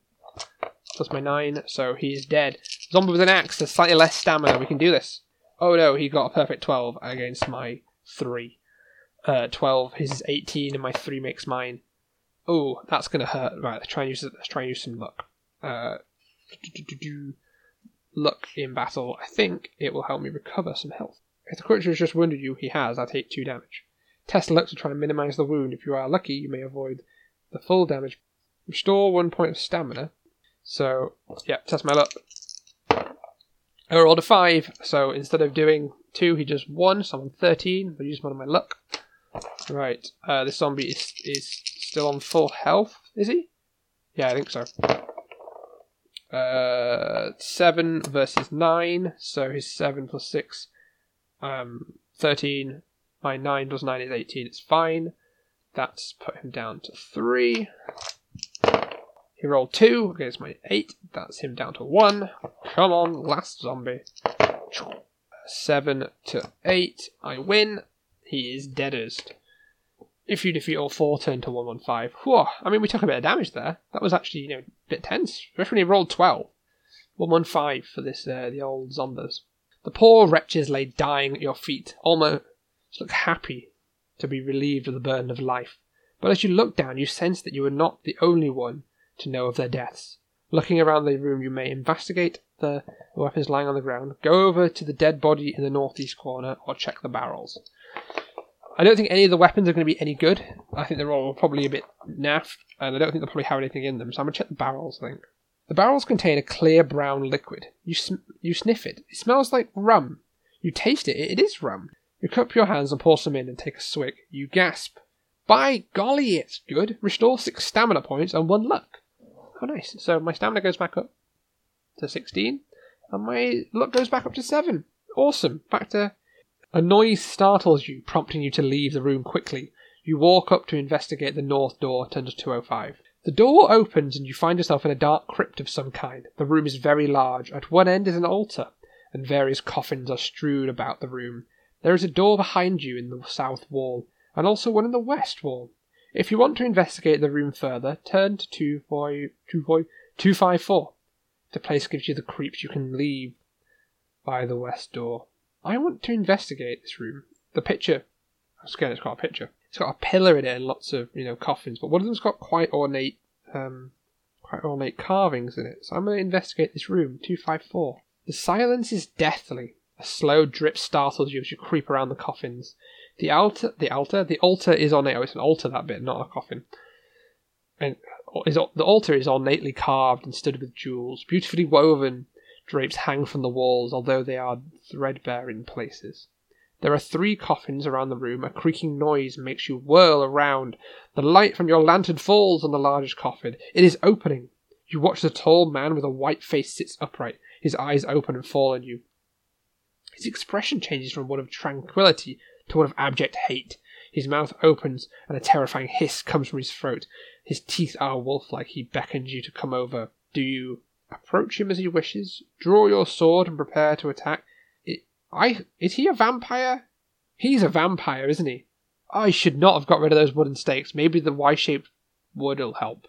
plus my nine. So he's dead. Zombie with an axe has slightly less stamina. We can do this. Oh no, he got a perfect twelve against my three. Uh, twelve. His is eighteen, and my three makes mine. Oh, that's gonna hurt. Right, let's try and use let's try and use some luck. Uh, luck in battle. I think it will help me recover some health. If the creature has just wounded you, he has. I take two damage. Test luck to try and minimize the wound. If you are lucky, you may avoid the full damage. Restore one point of stamina. So, yeah, test my luck. I rolled a five, so instead of doing two, he does one, so I'm on 13. I use one of my luck. Right, uh, this zombie is, is still on full health, is he? Yeah, I think so. Uh, seven versus nine, so his seven plus six, um, thirteen. My nine plus nine is eighteen. It's fine. That's put him down to three. He rolled two against my eight. That's him down to one. Come on, last zombie. Seven to eight. I win. He is deadest. If you defeat all four, turn to 115. Whew, I mean, we took a bit of damage there. That was actually, you know, a bit tense. He rolled 12. 115 for this, uh, the old zombies. The poor wretches lay dying at your feet, almost look happy to be relieved of the burden of life. But as you look down, you sense that you are not the only one to know of their deaths. Looking around the room, you may investigate the weapons lying on the ground, go over to the dead body in the northeast corner, or check the barrels. I don't think any of the weapons are going to be any good. I think they're all probably a bit naff, and I don't think they'll probably have anything in them. So I'm going to check the barrels, I think. The barrels contain a clear brown liquid. You, sm- you sniff it. It smells like rum. You taste it. It is rum. You cup your hands and pour some in and take a swig. You gasp. By golly, it's good. Restore six stamina points and one luck. Oh, nice. So my stamina goes back up to 16, and my luck goes back up to 7. Awesome. Back to a noise startles you, prompting you to leave the room quickly. You walk up to investigate the north door, turned to 205. The door opens and you find yourself in a dark crypt of some kind. The room is very large. At one end is an altar, and various coffins are strewn about the room. There is a door behind you in the south wall, and also one in the west wall. If you want to investigate the room further, turn to 254. The place gives you the creeps you can leave by the west door. I want to investigate this room. The picture, again, it's got a picture. It's got a pillar in it and lots of you know coffins, but one of them's got quite ornate, um, quite ornate carvings in it. So I'm going to investigate this room. Two five four. The silence is deathly. A slow drip startles you as you creep around the coffins. The altar, the altar, the altar is ornate. Oh, it's an altar that bit, not a coffin. And is the altar is ornately carved and studded with jewels, beautifully woven Drapes hang from the walls, although they are threadbare in places. There are three coffins around the room. A creaking noise makes you whirl around. The light from your lantern falls on the largest coffin. It is opening. You watch the tall man with a white face sits upright, his eyes open and fall on you. His expression changes from one of tranquility to one of abject hate. His mouth opens, and a terrifying hiss comes from his throat. His teeth are wolf like. He beckons you to come over. Do you Approach him as he wishes. Draw your sword and prepare to attack. I is he a vampire? He's a vampire, isn't he? I should not have got rid of those wooden stakes. Maybe the Y-shaped wood will help.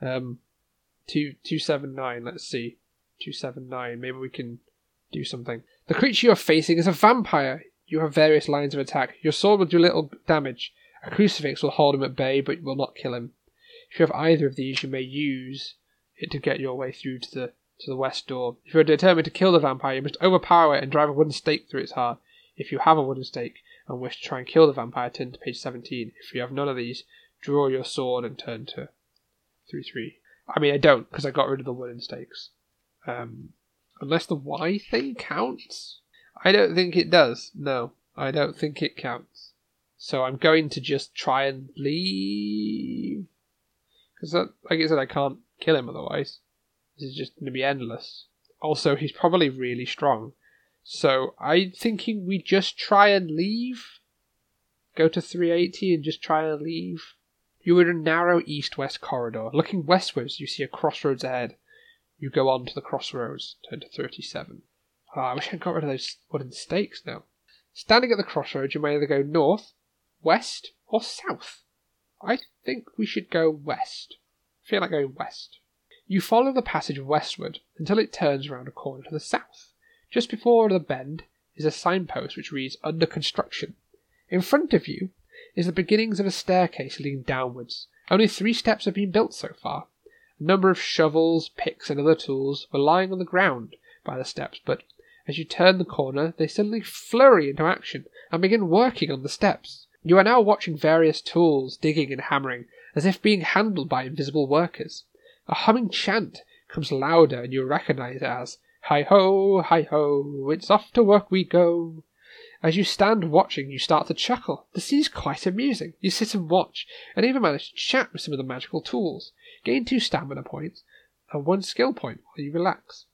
Um, two two seven nine. Let's see, two seven nine. Maybe we can do something. The creature you're facing is a vampire. You have various lines of attack. Your sword will do little damage. A crucifix will hold him at bay, but will not kill him. If you have either of these, you may use it to get your way through to the to the west door. If you are determined to kill the vampire, you must overpower it and drive a wooden stake through its heart. If you have a wooden stake and wish to try and kill the vampire, turn to page 17. If you have none of these, draw your sword and turn to 3 3. I mean, I don't, because I got rid of the wooden stakes. Um, unless the Y thing counts? I don't think it does. No, I don't think it counts. So I'm going to just try and leave. Because, like I said, I can't kill him otherwise. Is just going to be endless. Also, he's probably really strong. So I'm thinking we just try and leave. Go to 380 and just try and leave. You are in a narrow east west corridor. Looking westwards, you see a crossroads ahead. You go on to the crossroads, turn to 37. Oh, I wish I'd got rid of those wooden stakes now. Standing at the crossroads, you may either go north, west, or south. I think we should go west I feel like going west. You follow the passage westward until it turns around a corner to the south. Just before the bend is a signpost which reads Under Construction. In front of you is the beginnings of a staircase leading downwards. Only three steps have been built so far. A number of shovels, picks, and other tools were lying on the ground by the steps, but as you turn the corner, they suddenly flurry into action and begin working on the steps. You are now watching various tools digging and hammering, as if being handled by invisible workers. A humming chant comes louder, and you recognize it as Hi ho, hi ho, it's off to work we go. As you stand watching, you start to chuckle. The scene is quite amusing. You sit and watch, and even manage to chat with some of the magical tools. Gain two stamina points, and one skill point while you relax.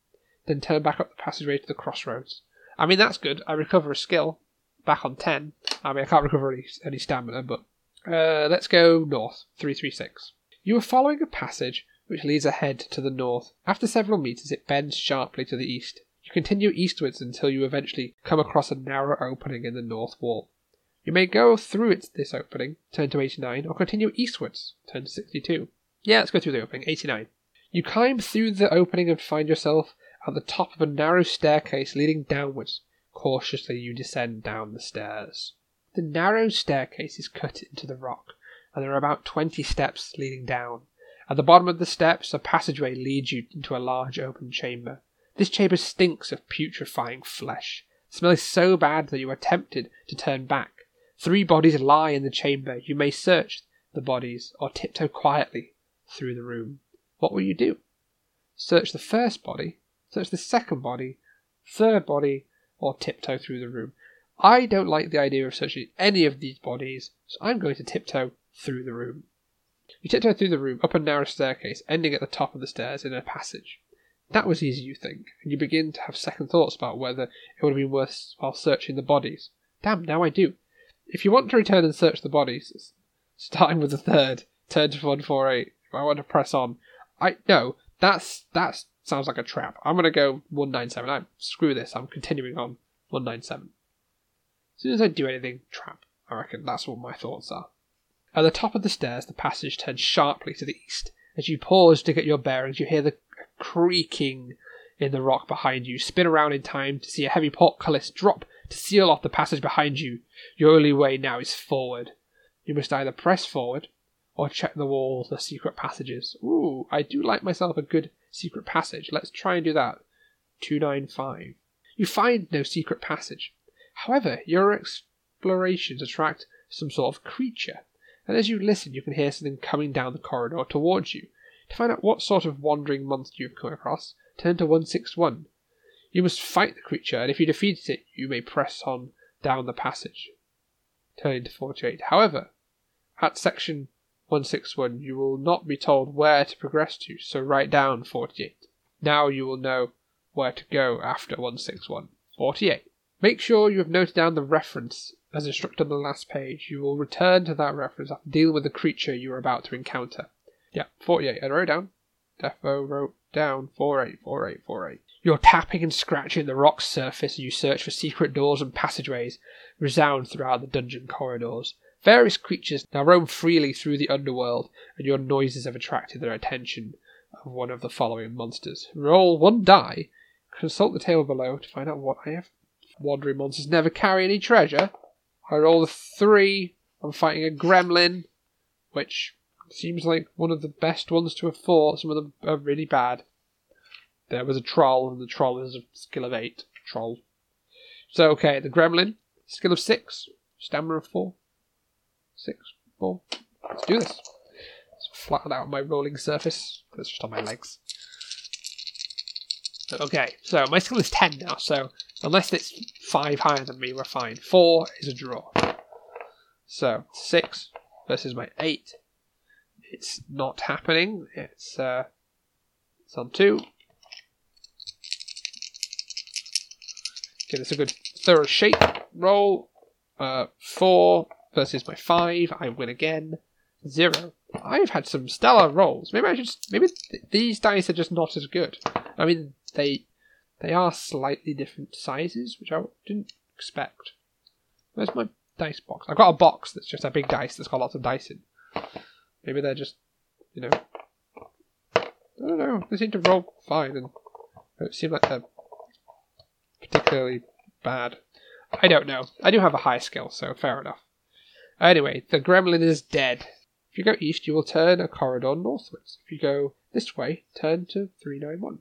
Then turn back up the passageway to the crossroads. I mean, that's good. I recover a skill. Back on 10. I mean, I can't recover any, any stamina, but. Uh, let's go north. 336. You are following a passage which leads ahead to the north. After several meters, it bends sharply to the east. You continue eastwards until you eventually come across a narrow opening in the north wall. You may go through it, this opening, turn to 89, or continue eastwards, turn to 62. Yeah, let's go through the opening, 89. You climb through the opening and find yourself at the top of a narrow staircase leading downwards. Cautiously, you descend down the stairs. The narrow staircase is cut into the rock, and there are about twenty steps leading down. At the bottom of the steps, a passageway leads you into a large open chamber. This chamber stinks of putrefying flesh. The smell is so bad that you are tempted to turn back. Three bodies lie in the chamber. You may search the bodies or tiptoe quietly through the room. What will you do? Search the first body Search the second body, third body, or tiptoe through the room. I don't like the idea of searching any of these bodies, so I'm going to tiptoe through the room. You tiptoe through the room up a narrow staircase, ending at the top of the stairs in a passage. That was easy, you think, and you begin to have second thoughts about whether it would have been worth while searching the bodies. Damn, now I do. If you want to return and search the bodies, starting with the third, turn to 148. If I want to press on, I no, that's that's sounds like a trap. I'm to go 197. I screw this. I'm continuing on 197. As soon as I do anything, trap. I reckon that's what my thoughts are. At the top of the stairs, the passage turns sharply to the east. As you pause to get your bearings, you hear the creaking in the rock behind you. Spin around in time to see a heavy portcullis drop to seal off the passage behind you. Your only way now is forward. You must either press forward or check the walls for secret passages. Ooh, I do like myself a good secret passage. Let's try and do that. 295. You find no secret passage. However, your explorations attract some sort of creature, and as you listen, you can hear something coming down the corridor towards you. To find out what sort of wandering monster you've come across, turn to 161. You must fight the creature, and if you defeat it, you may press on down the passage. Turning to 48. However, at section 161, you will not be told where to progress to, so write down 48. Now you will know where to go after 161. 48. Make sure you have noted down the reference as instructed on the last page. You will return to that reference after dealing with the creature you are about to encounter. Yeah, 48. I wrote down. Defo wrote down 48, 48, 48. Your tapping and scratching the rock surface as you search for secret doors and passageways resound throughout the dungeon corridors. Various creatures now roam freely through the underworld, and your noises have attracted their attention of one of the following monsters. Roll one die. Consult the table below to find out what I have. Wandering monsters never carry any treasure. I roll a three. I'm fighting a gremlin, which seems like one of the best ones to have fought. Some of them are really bad. There was a troll, and the troll is a skill of eight. Troll. So, okay, the gremlin, skill of six, stamina of four six, four. Let's do this. Let's flatten out my rolling surface. It's just on my legs. Okay, so my skill is 10 now, so unless it's 5 higher than me, we're fine. 4 is a draw. So, 6 versus my 8. It's not happening. It's, uh, it's on 2. Give this a good thorough shake. Roll. Uh, 4 versus my five. I win again. Zero. I've had some stellar rolls. Maybe I should. Maybe th- these dice are just not as good. I mean, they they are slightly different sizes, which I didn't expect. Where's my dice box? I've got a box that's just a big dice that's got lots of dice in. Maybe they're just, you know. I don't know. They seem to roll fine, and it seem like they're particularly bad. I don't know. I do have a high skill, so fair enough. Anyway, the gremlin is dead. If you go east, you will turn a corridor northwards. If you go this way, turn to 391.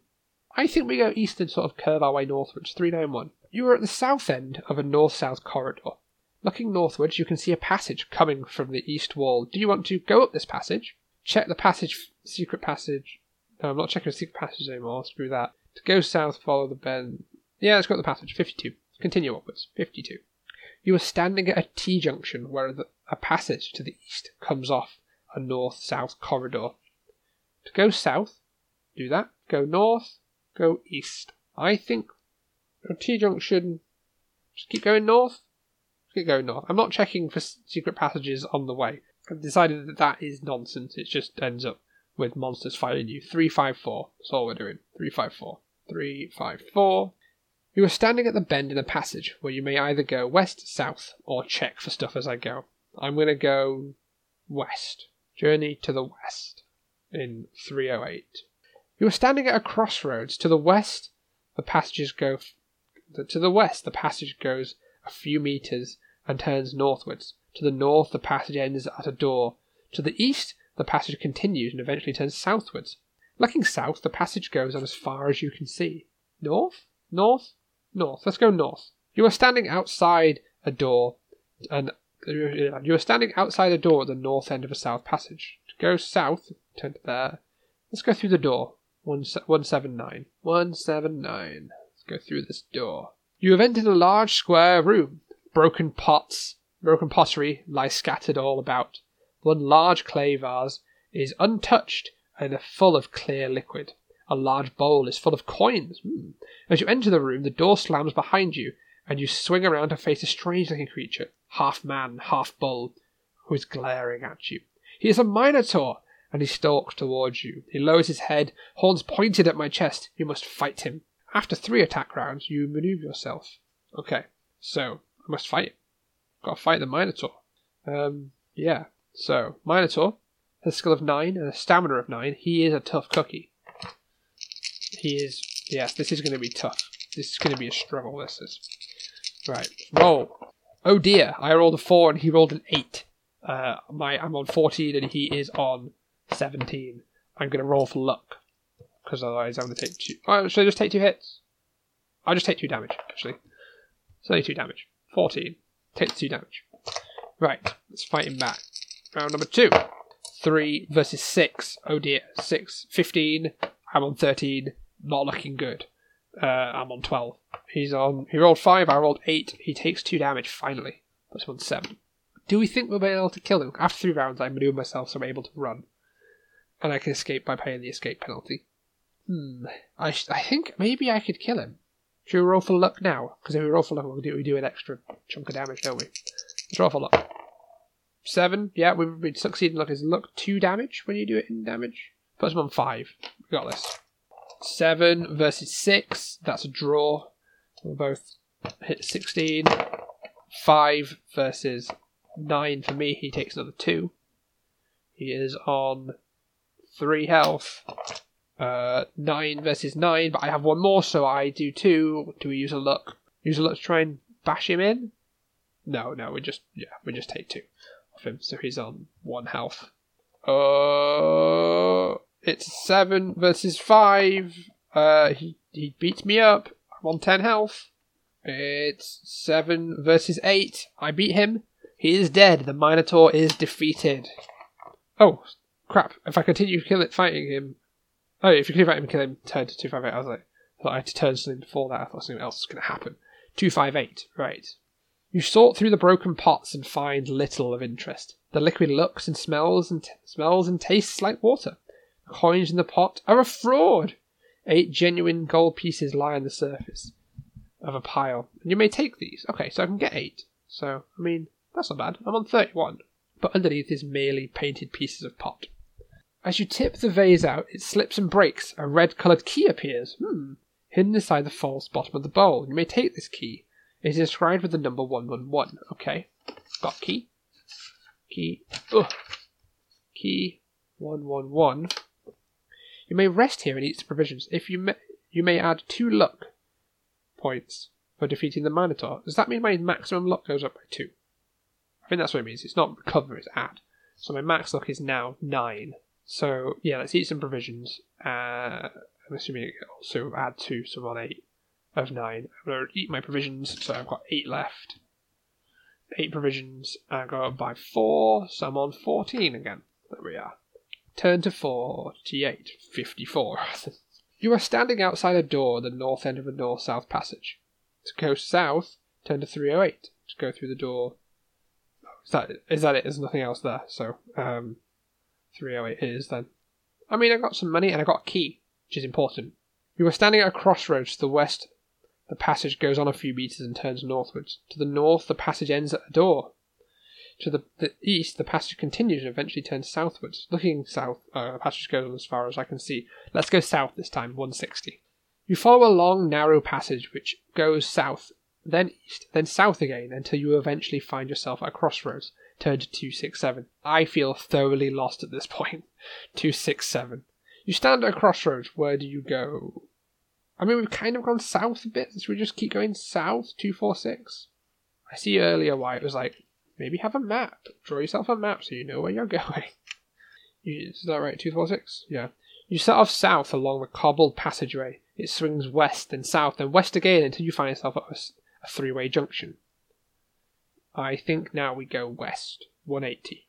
I think we go east and sort of curve our way northwards. 391. You are at the south end of a north south corridor. Looking northwards, you can see a passage coming from the east wall. Do you want to go up this passage? Check the passage, secret passage. No, I'm not checking the secret passage anymore. Screw that. To go south, follow the bend. Yeah, let's go up the passage. 52. Continue upwards. 52. You are standing at a T junction where a passage to the east comes off a north south corridor. To go south, Do that. Go north. Go east. I think T junction. Just keep going north. Keep going north. I'm not checking for secret passages on the way. I've decided that that is nonsense. It just ends up with monsters fighting you. 354. That's all we're doing. 354. 354. You are standing at the bend in a passage where you may either go west, south, or check for stuff as I go. I'm going to go west. Journey to the west in 308. You are standing at a crossroads. To the west, the passages go. F- to the west, the passage goes a few meters and turns northwards. To the north, the passage ends at a door. To the east, the passage continues and eventually turns southwards. Looking south, the passage goes on as far as you can see. North? North? North. Let's go north. You are standing outside a door, and you are standing outside a door at the north end of a south passage. To go south, turn to there. Let's go through the door. 179. 179. Let's go through this door. You have entered a large square room. Broken pots, broken pottery lie scattered all about. One large clay vase is untouched and full of clear liquid. A large bowl is full of coins. Mm. As you enter the room, the door slams behind you, and you swing around to face a strange looking creature, half man, half bull, who is glaring at you. He is a minotaur, and he stalks towards you. He lowers his head, horns pointed at my chest. You must fight him. After three attack rounds, you maneuver yourself. Okay, so I must fight him. Gotta fight the Minotaur. Um, yeah. So, Minotaur has a skill of 9 and a stamina of 9. He is a tough cookie. He is. Yes, this is going to be tough. This is going to be a struggle, this is. Right, roll. Oh dear, I rolled a 4 and he rolled an 8. Uh, my I'm on 14 and he is on 17. I'm going to roll for luck. Because otherwise I'm going to take two. Oh, should I just take two hits? I'll just take two damage, actually. It's only two damage. 14. Take two damage. Right, let's fight him back. Round number two. 3 versus 6. Oh dear. 6. 15. I'm on 13. Not looking good. Uh, I'm on 12. He's on. He rolled 5. I rolled 8. He takes 2 damage, finally. Him on 7. Do we think we'll be able to kill him? After three rounds, I maneuver myself so I'm able to run. And I can escape by paying the escape penalty. Hmm. I, sh- I think maybe I could kill him. Should we roll for luck now? Because if we roll for luck, we do, we do an extra chunk of damage, don't we? Let's roll for luck. Seven. Yeah, we would succeed in luck. Is luck two damage when you do it in damage? Puts him on five. We got this. Seven versus six. That's a draw. We'll both hit 16. Five versus nine for me. He takes another two. He is on three health. Uh, nine versus nine, but I have one more, so I do two. Do we use a luck? Use a luck to try and bash him in? No, no, we just yeah, we just take two off him, so he's on one health. Uh, it's seven versus five. Uh, he he beats me up. I'm on ten health. It's seven versus eight. I beat him. He is dead. The Minotaur is defeated. Oh crap! If I continue kill it, fighting him, Oh, if you click right and kill him, turn to 258. I was like, I thought I had to turn something before that. I thought something else was going to happen. 258, right. You sort through the broken pots and find little of interest. The liquid looks and smells and t- smells and tastes like water. The coins in the pot are a fraud. Eight genuine gold pieces lie on the surface of a pile, and you may take these. Okay, so I can get eight. So, I mean, that's not bad. I'm on 31. But underneath is merely painted pieces of pot. As you tip the vase out, it slips and breaks. A red coloured key appears. Hmm. Hidden inside the false bottom of the bowl. You may take this key. It is inscribed with the number 111. Okay. Got key. Key. Ugh. Key 111. You may rest here and eat some provisions. If you may, you may add two luck points for defeating the Minotaur. Does that mean my maximum luck goes up by two? I think that's what it means. It's not recover, it's add. So my max luck is now nine. So yeah, let's eat some provisions. Uh, I'm assuming it also add two, so I'm on eight of nine. I'm gonna eat my provisions, so I've got eight left. Eight provisions. I go up by four, so I'm on fourteen again. There we are. Turn to 48, 54. you are standing outside a door at the north end of a north-south passage. To go south, turn to 308. To go through the door. Is that is that it? There's nothing else there. So um, 308 is then. I mean, I got some money and I got a key. which is important. You are standing at a crossroads to the west. The passage goes on a few meters and turns northwards. To the north, the passage ends at a door. To the, the east, the passage continues and eventually turns southwards. Looking south, uh, the passage goes on as far as I can see. Let's go south this time, 160. You follow a long, narrow passage which goes south, then east, then south again until you eventually find yourself at a crossroads. Turn to 267. I feel thoroughly lost at this point. 267. You stand at a crossroads. Where do you go? I mean, we've kind of gone south a bit. Should we just keep going south? 246. I see earlier why it was like, maybe have a map. Draw yourself a map so you know where you're going. Is that right? 246? Yeah. You set off south along the cobbled passageway. It swings west, and south, then west again until you find yourself at a, a three way junction. I think now we go west. 180.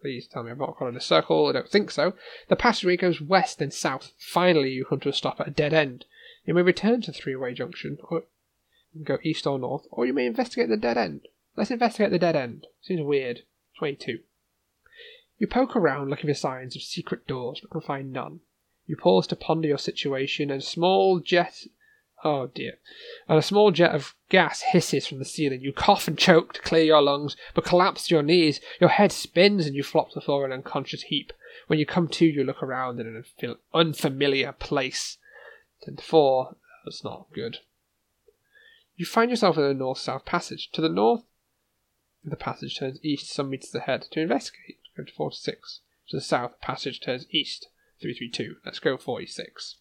Please tell me I've not gone in a circle. I don't think so. The passageway goes west, and south. Finally, you come to a stop at a dead end. You may return to the three way junction, or go east or north, or you may investigate the dead end. Let's investigate the dead end. Seems weird. 22. You poke around looking for signs of secret doors, but can find none. You pause to ponder your situation, and a small jet. Oh dear. And a small jet of gas hisses from the ceiling. You cough and choke to clear your lungs, but collapse to your knees. Your head spins and you flop to the floor in an unconscious heap. When you come to, you look around in an unfamiliar place. 10 to 4. That's not good. You find yourself in a north south passage. To the north, the passage turns east some meters ahead. To investigate, go to 46. To the south, the passage turns east. 332. Let's go 46.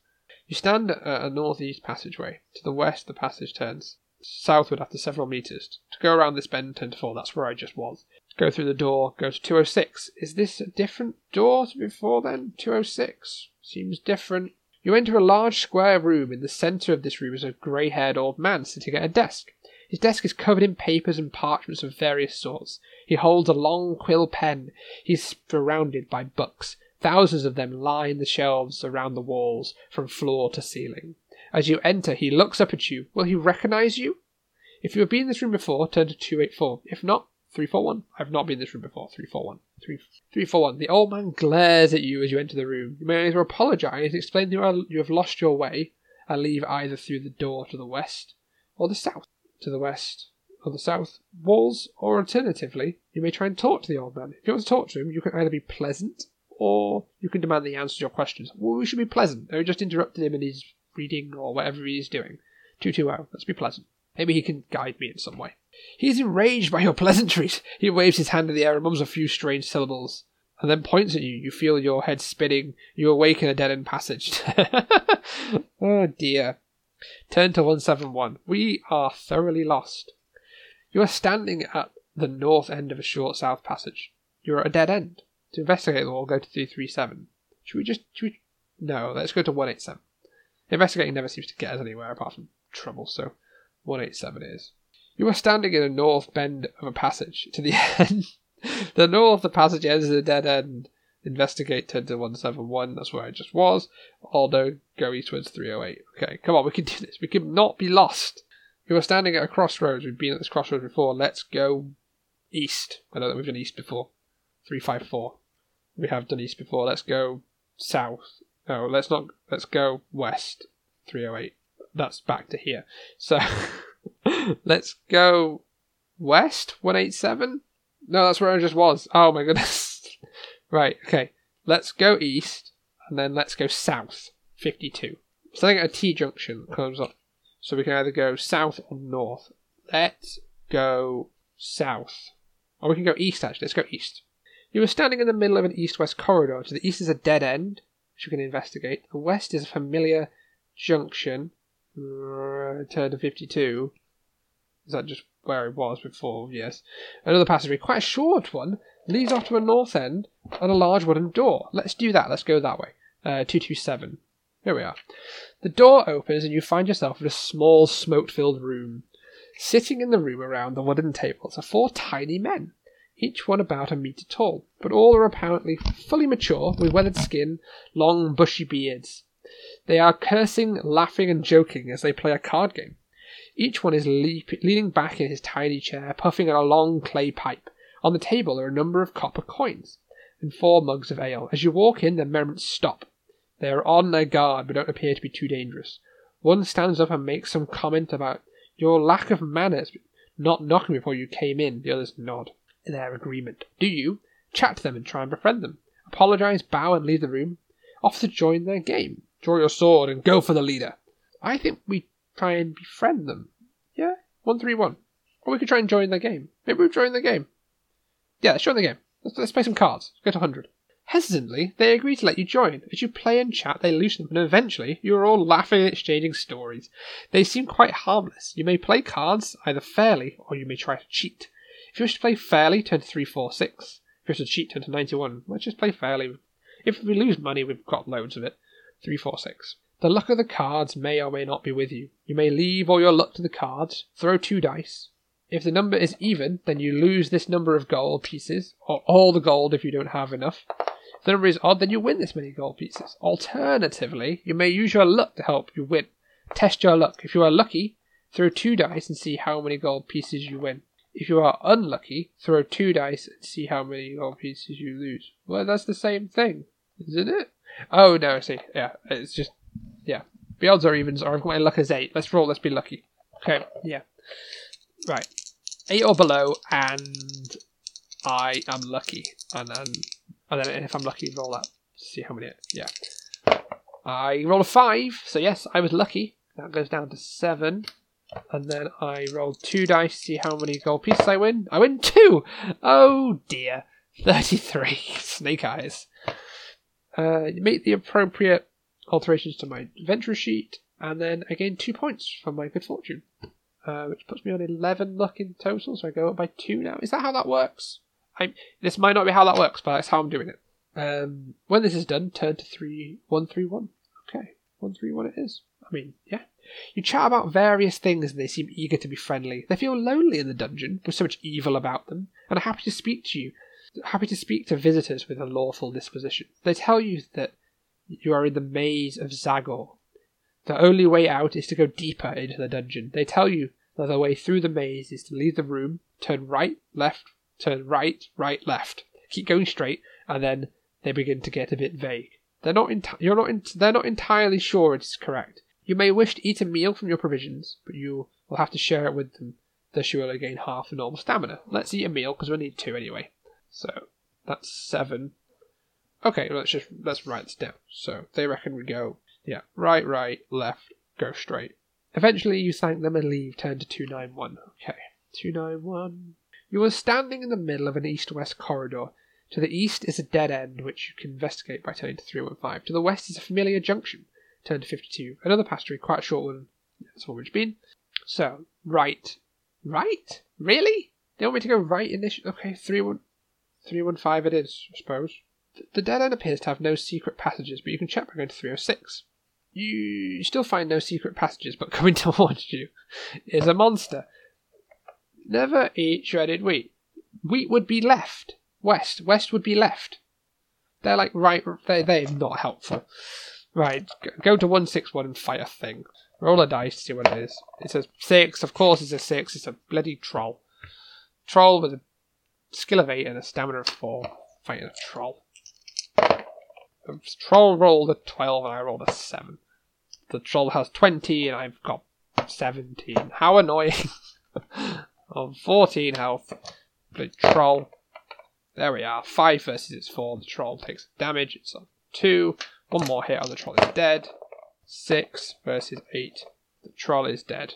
You stand at a northeast passageway. To the west, the passage turns southward after several meters. To go around this bend, turn to 4. That's where I just was. Go through the door, go to 206. Is this a different door to before then? 206. Seems different. You enter a large square room. In the centre of this room is a grey haired old man sitting at a desk. His desk is covered in papers and parchments of various sorts. He holds a long quill pen. He is surrounded by books. Thousands of them in the shelves around the walls, from floor to ceiling. As you enter, he looks up at you. Will he recognize you? If you have been in this room before, turn to 284. If not, 341. I've not been in this room before. 341. 341. The old man glares at you as you enter the room. You may either apologize, explain you, are, you have lost your way, and leave either through the door to the west or the south. To the west or the south walls, or alternatively, you may try and talk to the old man. If you want to talk to him, you can either be pleasant or you can demand the answer to your questions. Well, we should be pleasant. Or just interrupted him in his reading or whatever he's doing. 220, let's be pleasant. Maybe he can guide me in some way. He is enraged by your pleasantries. He waves his hand in the air and mumbles a few strange syllables, and then points at you. You feel your head spinning. You awake in a dead end passage. oh dear. Turn to 171. We are thoroughly lost. You are standing at the north end of a short south passage. You are at a dead end. To investigate them all, go to 337. Should we just. Should we, no, let's go to 187. Investigating never seems to get us anywhere apart from trouble, so 187 is. You are standing in a north bend of a passage. To the end. the north, of the passage ends at a dead end. Investigate 10 to 171, that's where I just was. Although, go eastwards 308. Okay, come on, we can do this. We can not be lost. You are standing at a crossroads. We've been at this crossroads before. Let's go east. I know that we've done east before. 354. We have done east before. Let's go south. No, let's not. Let's go west. 308. That's back to here. So let's go west. 187. No, that's where I just was. Oh my goodness. right. Okay. Let's go east, and then let's go south. 52. So I think a T junction comes up. So we can either go south or north. Let's go south. Or we can go east actually. Let's go east. You are standing in the middle of an east west corridor. To the east is a dead end, which you can investigate. The west is a familiar junction. Turn to 52. Is that just where it was before? Yes. Another passageway, quite a short one, leads off to a north end and a large wooden door. Let's do that. Let's go that way. Uh, 227. Here we are. The door opens and you find yourself in a small smoke filled room. Sitting in the room around the wooden tables are four tiny men each one about a metre tall, but all are apparently fully mature, with weathered skin, long bushy beards. They are cursing, laughing, and joking as they play a card game. Each one is leap- leaning back in his tiny chair, puffing at a long clay pipe. On the table are a number of copper coins and four mugs of ale. As you walk in, their merriment stop. They are on their guard but don't appear to be too dangerous. One stands up and makes some comment about your lack of manners, not knocking before you came in. The others nod their agreement. Do you? Chat to them and try and befriend them. Apologize, bow, and leave the room. Offer to join their game. Draw your sword and go for the leader. I think we try and befriend them. Yeah? 131. Or we could try and join their game. Maybe we join the game. Yeah, let's join the game. Let's, let's play some cards. Let's go to 100. Hesitantly, they agree to let you join. As you play and chat, they loosen up, and eventually, you are all laughing and exchanging stories. They seem quite harmless. You may play cards either fairly, or you may try to cheat. If you wish to play fairly, turn to 346. If you wish to cheat, turn to 91. Let's just play fairly. If we lose money, we've got loads of it. 346. The luck of the cards may or may not be with you. You may leave all your luck to the cards, throw two dice. If the number is even, then you lose this number of gold pieces, or all the gold if you don't have enough. If the number is odd, then you win this many gold pieces. Alternatively, you may use your luck to help you win. Test your luck. If you are lucky, throw two dice and see how many gold pieces you win. If you are unlucky, throw two dice and see how many gold pieces you lose. Well, that's the same thing, isn't it? Oh no, I see. Yeah, it's just yeah. The odds are evens, or I've got my luck as eight. Let's roll. Let's be lucky. Okay. Yeah. Right. Eight or below, and I am lucky. And then, and then if I'm lucky, roll that. See how many. Yeah. I roll a five, so yes, I was lucky. That goes down to seven. And then I roll two dice, to see how many gold pieces I win. I win two! Oh dear. 33. Snake eyes. Uh, make the appropriate alterations to my adventure sheet, and then I gain two points from my good fortune, uh, which puts me on 11 luck in total, so I go up by two now. Is that how that works? I This might not be how that works, but that's how I'm doing it. Um, when this is done, turn to three one three one. Okay, one three one it is. I mean, yeah. You chat about various things and they seem eager to be friendly. They feel lonely in the dungeon with so much evil about them and are happy to speak to you, happy to speak to visitors with a lawful disposition. They tell you that you are in the maze of Zagor. The only way out is to go deeper into the dungeon. They tell you that the way through the maze is to leave the room, turn right, left, turn right, right, left. Keep going straight, and then they begin to get a bit vague. They're not enti- you're not ent- they're not entirely sure it's correct. You may wish to eat a meal from your provisions, but you will have to share it with them. Thus you will gain half the normal stamina. Let's eat a meal because we'll need two anyway. So that's seven. Okay, let's just let's write this down. So they reckon we go yeah, right, right, left, go straight. Eventually you thank them and leave, turn to two nine one. Okay. Two nine one. You are standing in the middle of an east west corridor. To the east is a dead end which you can investigate by turning to 315. To the west is a familiar junction. Turn to 52. Another passageway, quite a short one. That's we've been. So, right. Right? Really? They want me to go right in this? Okay, 315 it is, I suppose. The dead end appears to have no secret passages, but you can check by going to 306. You still find no secret passages, but coming towards you is a monster. Never eat shredded wheat. Wheat would be left. West. West would be left. They're like right. They they're not helpful. Right. Go to one six one and fight a thing. Roll a dice, see what it is. It's a six. Of course, it's a six. It's a bloody troll. Troll with a skill of eight and a stamina of four. Fighting a troll. The troll rolled a 12 and I rolled a 7. The troll has 20 and I've got 17. How annoying. On 14 health. The troll. There we are. 5 versus its 4. The troll takes damage. It's on 2. One more hit on the troll is dead. 6 versus 8. The troll is dead.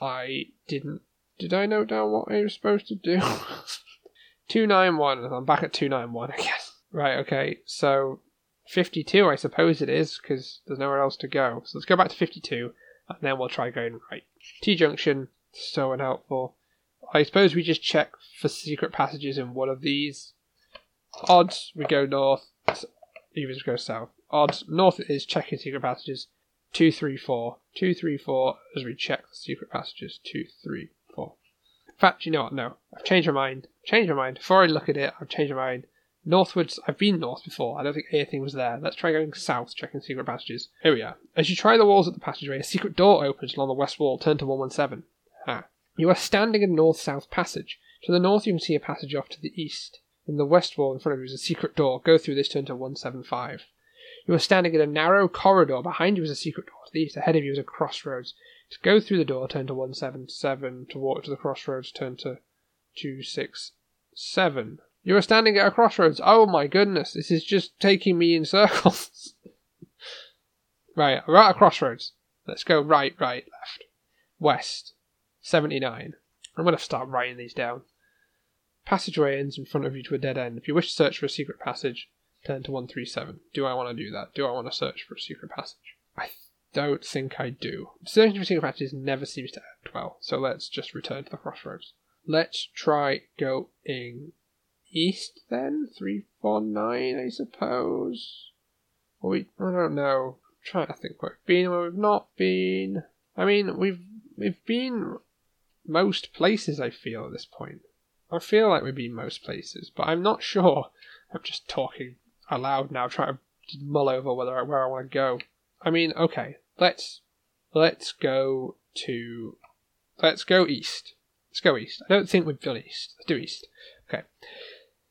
I didn't. Did I note down what I was supposed to do? 291. I'm back at 291 again. Right, okay. So 52, I suppose it is, because there's nowhere else to go. So let's go back to 52, and then we'll try going right. T junction, so unhelpful. I suppose we just check for secret passages in one of these. Odds, we go north. Evens we go south. Odds, north is checking secret passages. 2, 3, 4. 2, 3, 4 as we check the secret passages. 2, 3, 4. In fact, you know what? No. I've changed my mind. Changed my mind. Before I look at it, I've changed my mind. Northwards, I've been north before. I don't think anything was there. Let's try going south, checking secret passages. Here we are. As you try the walls of the passageway, a secret door opens along the west wall. Turn to 117. Ah. You are standing in a north south passage. To the north, you can see a passage off to the east. In the west wall in front of you is a secret door. Go through this, turn to 175. You are standing in a narrow corridor. Behind you is a secret door to the east. Ahead of you is a crossroads. To go through the door, turn to 177. To walk to the crossroads, turn to 267. You are standing at a crossroads. Oh my goodness, this is just taking me in circles. right, we're at a crossroads. Let's go right, right, left, west, 79. I'm going to start writing these down. Passageway ends in front of you to a dead end. If you wish to search for a secret passage, turn to 137. Do I want to do that? Do I want to search for a secret passage? I don't think I do. Searching for secret passages never seems to end well, so let's just return to the crossroads. Let's try going east then? 349, I suppose? Or we, I don't know. I'm trying to think where we've been, where we've not been. I mean, we've we've been most places, I feel, at this point. I feel like we've been most places, but I'm not sure. I'm just talking aloud now, trying to mull over whether where I want to go. I mean, okay, let's let's go to let's go east. Let's go east. I don't think we've done east. Let's do east. Okay.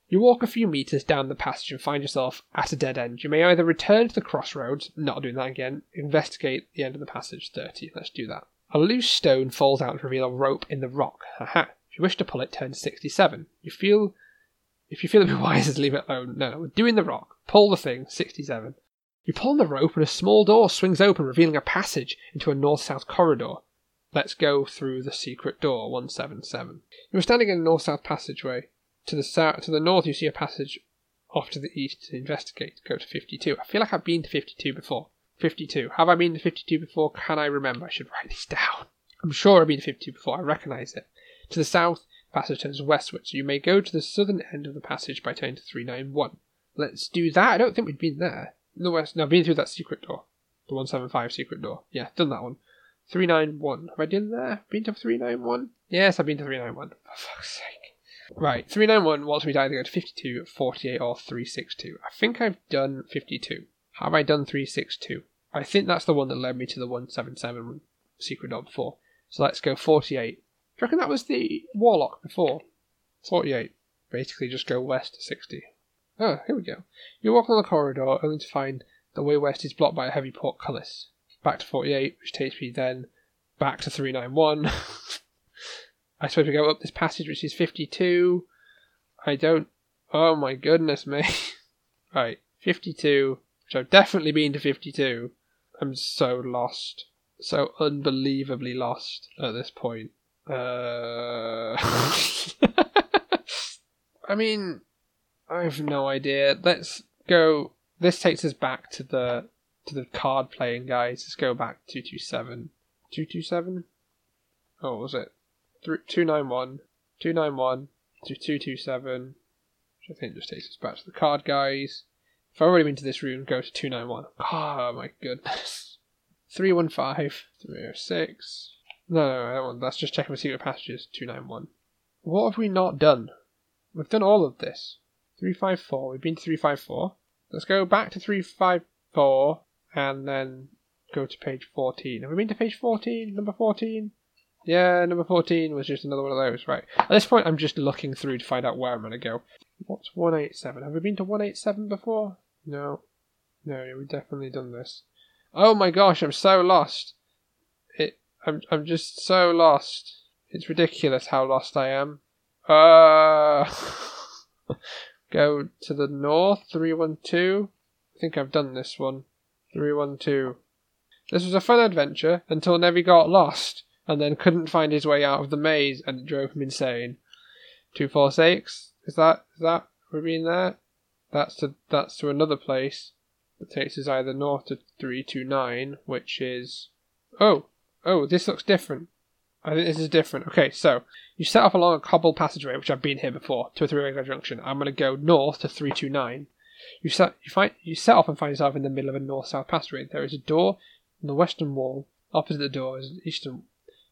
You walk a few meters down the passage and find yourself at a dead end. You may either return to the crossroads, not doing that again, investigate the end of the passage 30. Let's do that. A loose stone falls out to reveal a rope in the rock. Haha. If you wish to pull it, turn 67. You feel. If you feel it'd be wiser leave it alone, no, no, we're doing the rock. Pull the thing, 67. You pull on the rope and a small door swings open, revealing a passage into a north south corridor. Let's go through the secret door, 177. You are standing in a north south passageway. To the south, to the north, you see a passage off to the east to investigate. Go to 52. I feel like I've been to 52 before. 52. Have I been to 52 before? Can I remember? I should write this down. I'm sure I've been to 52 before. I recognise it. To the south, passage turns westward, so you may go to the southern end of the passage by turning to 391. Let's do that. I don't think we've been there. The west. No, I've been through that secret door. The 175 secret door. Yeah, done that one. 391. Have I done there? Been to 391? Yes, I've been to 391. For fuck's sake. Right, 391 wants me to either go to 52, 48, or 362. I think I've done 52. Have I done 362? I think that's the one that led me to the 177 secret door before. So let's go 48. You reckon that was the Warlock before? 48. Basically just go west to 60. Oh, here we go. You walk along the corridor only to find the way west is blocked by a heavy portcullis. Back to 48, which takes me then back to 391. I suppose we go up this passage, which is 52. I don't. Oh my goodness me. right, 52, which I've definitely been to 52. I'm so lost. So unbelievably lost at this point. Uh. I mean, I have no idea. Let's go. This takes us back to the to the card playing guys. Let's go back two two seven. Two two seven. Oh, was it? 291, 291 to 227, which I think just takes us back to the card guys. If I've already been to this room, go to 291. Oh my goodness. 315, 306. No, no, want That's just checking for secret passages. 291. What have we not done? We've done all of this. 354. We've been to 354. Let's go back to 354 and then go to page 14. Have we been to page 14? Number 14? Yeah, number 14 was just another one of those. Right. At this point, I'm just looking through to find out where I'm going to go. What's 187? Have we been to 187 before? No. No, we've definitely done this. Oh my gosh, I'm so lost. I'm, I'm just so lost. It's ridiculous how lost I am. Uh, go to the north, 312. I think I've done this one. 312. This was a fun adventure until Nevi got lost and then couldn't find his way out of the maze and it drove him insane. Two four six. Is that is that we're being there? That's to that's to another place that takes us either north to three two nine, which is oh oh this looks different. I think this is different. Okay, so you set off along a cobbled passageway, which I've been here before, to a three-way junction. I'm going to go north to three two nine. You set you find you set off and find yourself in the middle of a north south passageway. There is a door on the western wall. Opposite the door is an eastern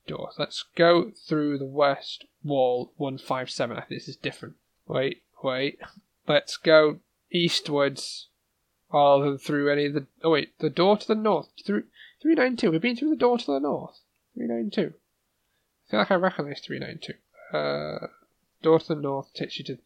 door. Let's go through the west wall 157. I think this is different. Wait, wait. Let's go eastwards rather than through any of the. Oh, wait, the door to the north. Through 392. We've been through the door to the north. 392. I feel like I recognize 392. Uh, door to the north takes you to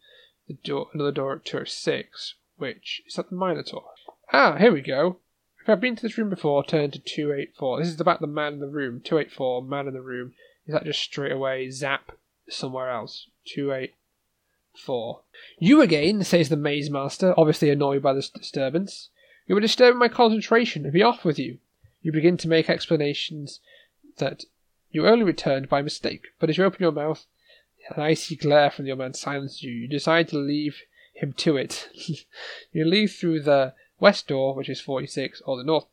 the door, another door at 206, which is at the Minotaur. Ah, here we go. If I've been to this room before, turn to 284. This is about the man in the room. 284, man in the room. Is that just straight away zap somewhere else? 284. You again, says the maze master, obviously annoyed by this disturbance. You are disturbing my concentration. Be off with you. You begin to make explanations that you only returned by mistake, but as you open your mouth, an icy glare from the old man silences you. You decide to leave him to it. you leave through the west door, which is 46, or the north,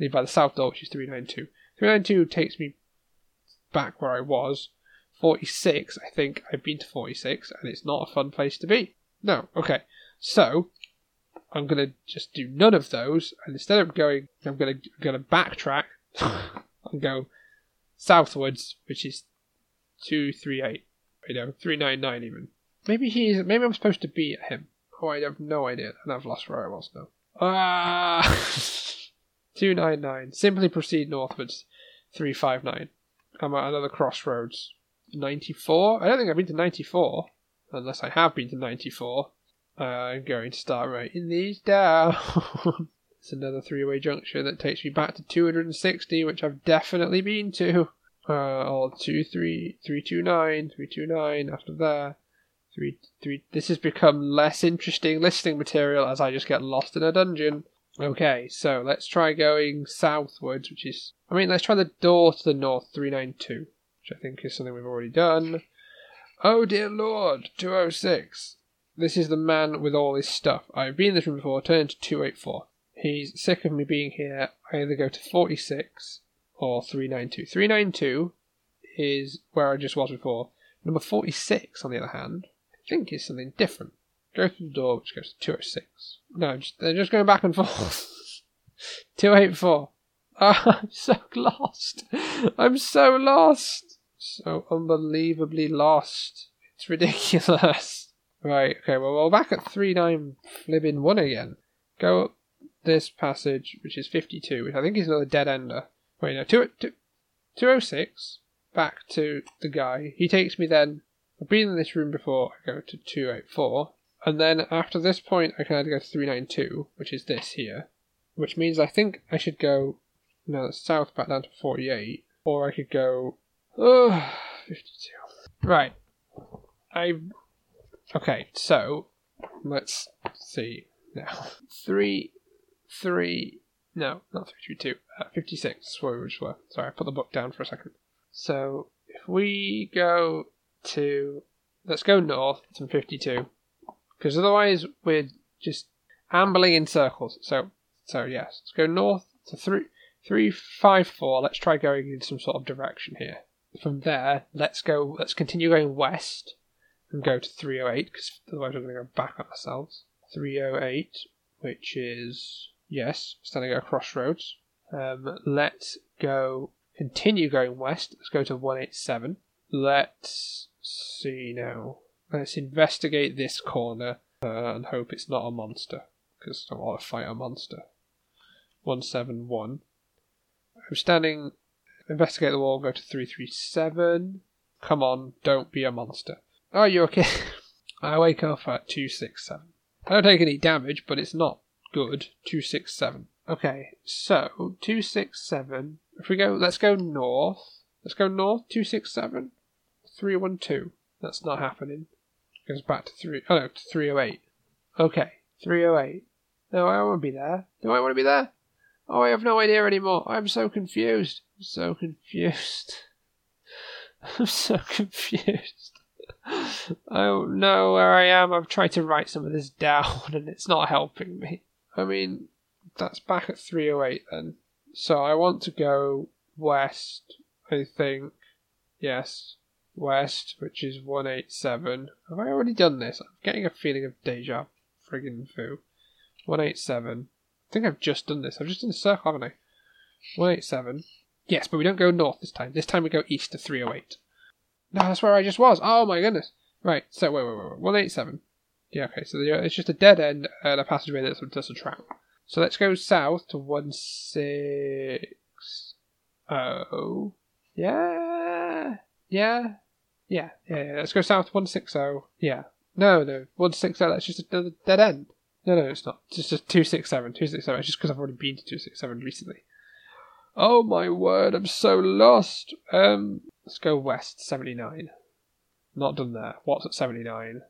leave by the south door, which is 392. 392 takes me back where I was. 46, I think I've been to 46, and it's not a fun place to be. No, okay. So, I'm gonna just do none of those, and instead of going, I'm gonna gonna backtrack and go southwards, which is two three eight. You know, three nine nine even. Maybe he's maybe I'm supposed to be at him. Oh, I have no idea, and I've lost where I was now. Ah, nine nine. Simply proceed northwards. Three five nine. I'm at another crossroads. Ninety four. I don't think I've been to ninety four, unless I have been to ninety four. Uh, I'm going to start writing these down. it's another three-way junction that takes me back to 260, which I've definitely been to. Uh, or two, three, three, two, nine, three, two, nine. After there, three, three. This has become less interesting listening material as I just get lost in a dungeon. Okay, so let's try going southwards, which is. I mean, let's try the door to the north, 392, which I think is something we've already done. Oh dear lord, 206. This is the man with all his stuff. I've been in this room before, turn to 284. He's sick of me being here. I either go to 46 or 392. 392 is where I just was before. Number 46, on the other hand, I think is something different. Go through the door, which goes to 206. No, just, they're just going back and forth. 284. Oh, ah, I'm so lost. I'm so lost. So unbelievably lost. It's ridiculous. Right, okay, well, we're back at 3 9 flibbing 1 again. Go up this passage, which is 52, which I think is another dead ender. Wait, no, 2, 2, 206, back to the guy. He takes me then. I've been in this room before, I go to 284. And then after this point, I can either go to 392, which is this here, which means I think I should go, no, south back down to 48, or I could go, oh, 52. Right. I Okay, so let's see now. Three, three, no, not three, two, two. Uh, Fifty-six. Where we were. Sorry, I put the book down for a second. So if we go to, let's go north to fifty-two, because otherwise we're just ambling in circles. So, so yes, let's go north to three, three, five, four. Let's try going in some sort of direction here. From there, let's go. Let's continue going west and go to 308 because otherwise we're going to go back on ourselves. 308, which is, yes, standing at a crossroads. Um, let's go, continue going west. Let's go to 187. Let's see now. Let's investigate this corner uh, and hope it's not a monster because I don't want to fight a monster. 171. I'm standing, investigate the wall, go to 337. Come on, don't be a monster. Oh, you're okay? I wake up at 267. I don't take any damage, but it's not good. 267. Okay, so 267. If we go, let's go north. Let's go north. 267. 312. That's not happening. Goes back to 3. Oh no, to 308. Okay, 308. No, I won't be there. Do I want to be there? Oh, I have no idea anymore. I'm so confused. I'm so confused. I'm so confused. I don't know where I am. I've tried to write some of this down and it's not helping me. I mean, that's back at 308 then. So I want to go west, I think. Yes, west, which is 187. Have I already done this? I'm getting a feeling of deja friggin' vu. 187. I think I've just done this. I've just done a circle, haven't I? 187. Yes, but we don't go north this time. This time we go east to 308. No, that's where I just was. Oh my goodness. Right, so wait, wait, wait, wait. 187. Yeah, okay, so it's just a dead end and a passageway that's just a trap. So let's go south to 160. Yeah. Yeah. Yeah, yeah, yeah. Let's go south to 160. Yeah. No, no. 160, that's just another dead end. No, no, it's not. It's just 267. 267. It's just because I've already been to 267 recently. Oh my word, I'm so lost. Um, let's go west, 79. Not done there. What's at 79?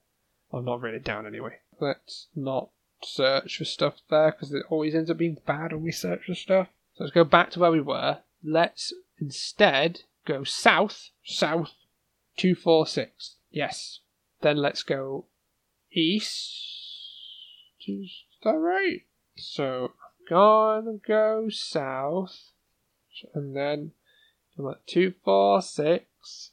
I'm not really down anyway. Let's not search for stuff there because it always ends up being bad when we search for stuff. So let's go back to where we were. Let's instead go south, south, 246. Yes. Then let's go east. Is that right? So I'm gonna go south and then I'm at 246.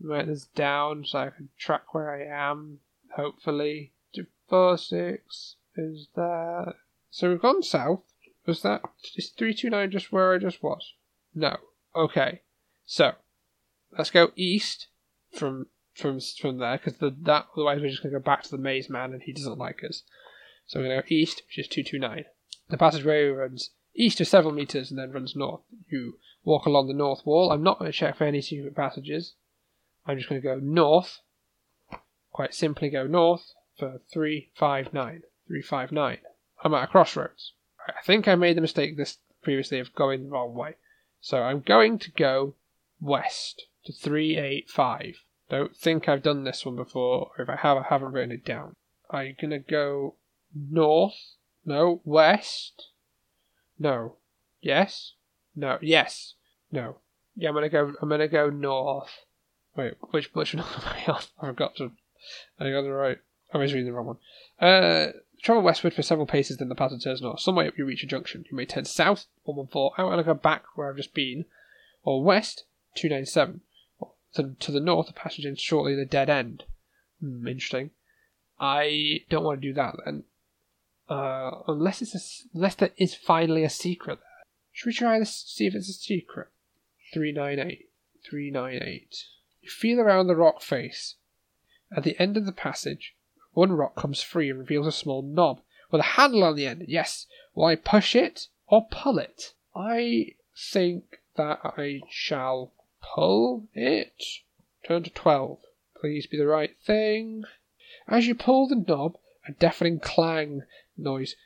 Write this down so I can track where I am, hopefully. 246 is that. So we've gone south. Was that. Is 329 just where I just was? No. Okay. So, let's go east from from from there because the, that otherwise we're just to go back to the maze man and he doesn't like us. So we're to go east, which is 229. The passageway runs east of several meters and then runs north. You walk along the north wall. I'm not going to check for any secret passages. I'm just going to go north. Quite simply go north for 359. 359. I'm at a crossroads. I think I made the mistake this previously of going the wrong way. So I'm going to go west to 385. Don't think I've done this one before, or if I have, I haven't written it down. I'm going to go north. No, west. No. Yes? No. Yes. No. Yeah, I'm gonna go. I'm gonna go north. Wait, which which one am I on? I forgot to. I got the right. I was reading the wrong one. Uh, travel westward for several paces, then the path turns north. Some way up, you reach a junction. You may turn south, 114, out and go back where I've just been, or west, 297. To, to the north, the passage ends shortly at a dead end. Hmm, interesting. I don't want to do that then. Uh, unless it's a, unless there is finally a secret there. Should we try this? See if it's a secret. Three nine eight. Three nine eight. You feel around the rock face. At the end of the passage, one rock comes free and reveals a small knob with a handle on the end. Yes. Will I push it or pull it? I think that I shall pull it. Turn to twelve. Please be the right thing. As you pull the knob, a deafening clang noise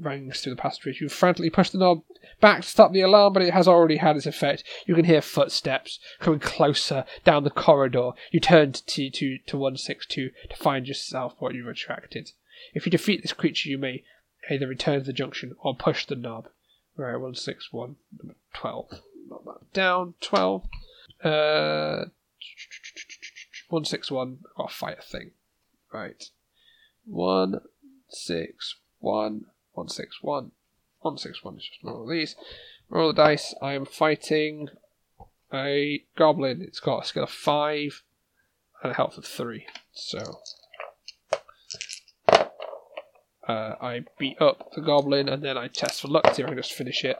rings through the passageway. You frantically push the knob back to stop the alarm, but it has already had its effect. You can hear footsteps coming closer down the corridor. You turn to T2 to 162 to find yourself what you've attracted. If you defeat this creature, you may either return to the junction or push the knob. Right, 161, 12. Not that down, 12. Uh, 161, I've got a fight thing. Right. 161 one, one six one, one six one is just roll these. Roll the dice. I am fighting a goblin. It's got a skill of five and a health of three. So uh, I beat up the goblin and then I test for luck to see if I can just finish it.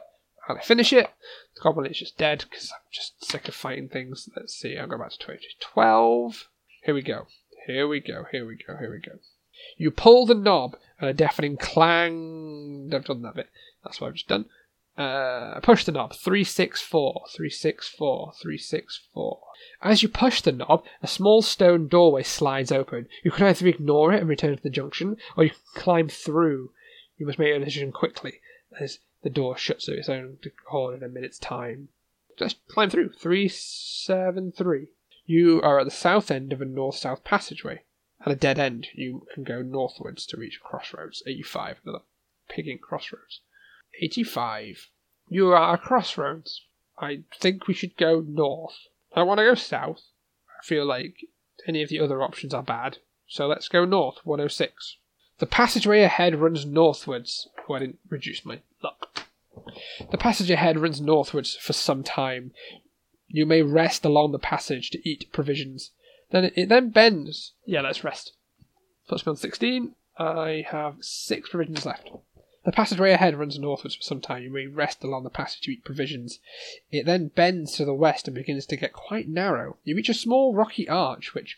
And I finish it. The goblin is just dead because I'm just sick of fighting things. Let's see. I'll go back to 2012. Here we go. Here we go. Here we go. Here we go. You pull the knob and a deafening clang. I've done that bit. That's what I've just done. Uh, push the knob. 364, 364, 364. As you push the knob, a small stone doorway slides open. You can either ignore it and return to the junction, or you can climb through. You must make a decision quickly, as the door shuts of its own accord in a minute's time. Just climb through. 373. You are at the south end of a north south passageway. At a dead end, you can go northwards to reach crossroads. 85, another pigging crossroads. 85. You are at a crossroads. I think we should go north. I don't want to go south. I feel like any of the other options are bad. So let's go north, 106. The passageway ahead runs northwards. Oh, I didn't reduce my luck. The passage ahead runs northwards for some time. You may rest along the passage to eat provisions. Then it, it then bends. Yeah, let's rest. Puts me on 16. I have six provisions left. The passageway ahead runs northwards for some time. You may rest along the passage to eat provisions. It then bends to the west and begins to get quite narrow. You reach a small rocky arch, which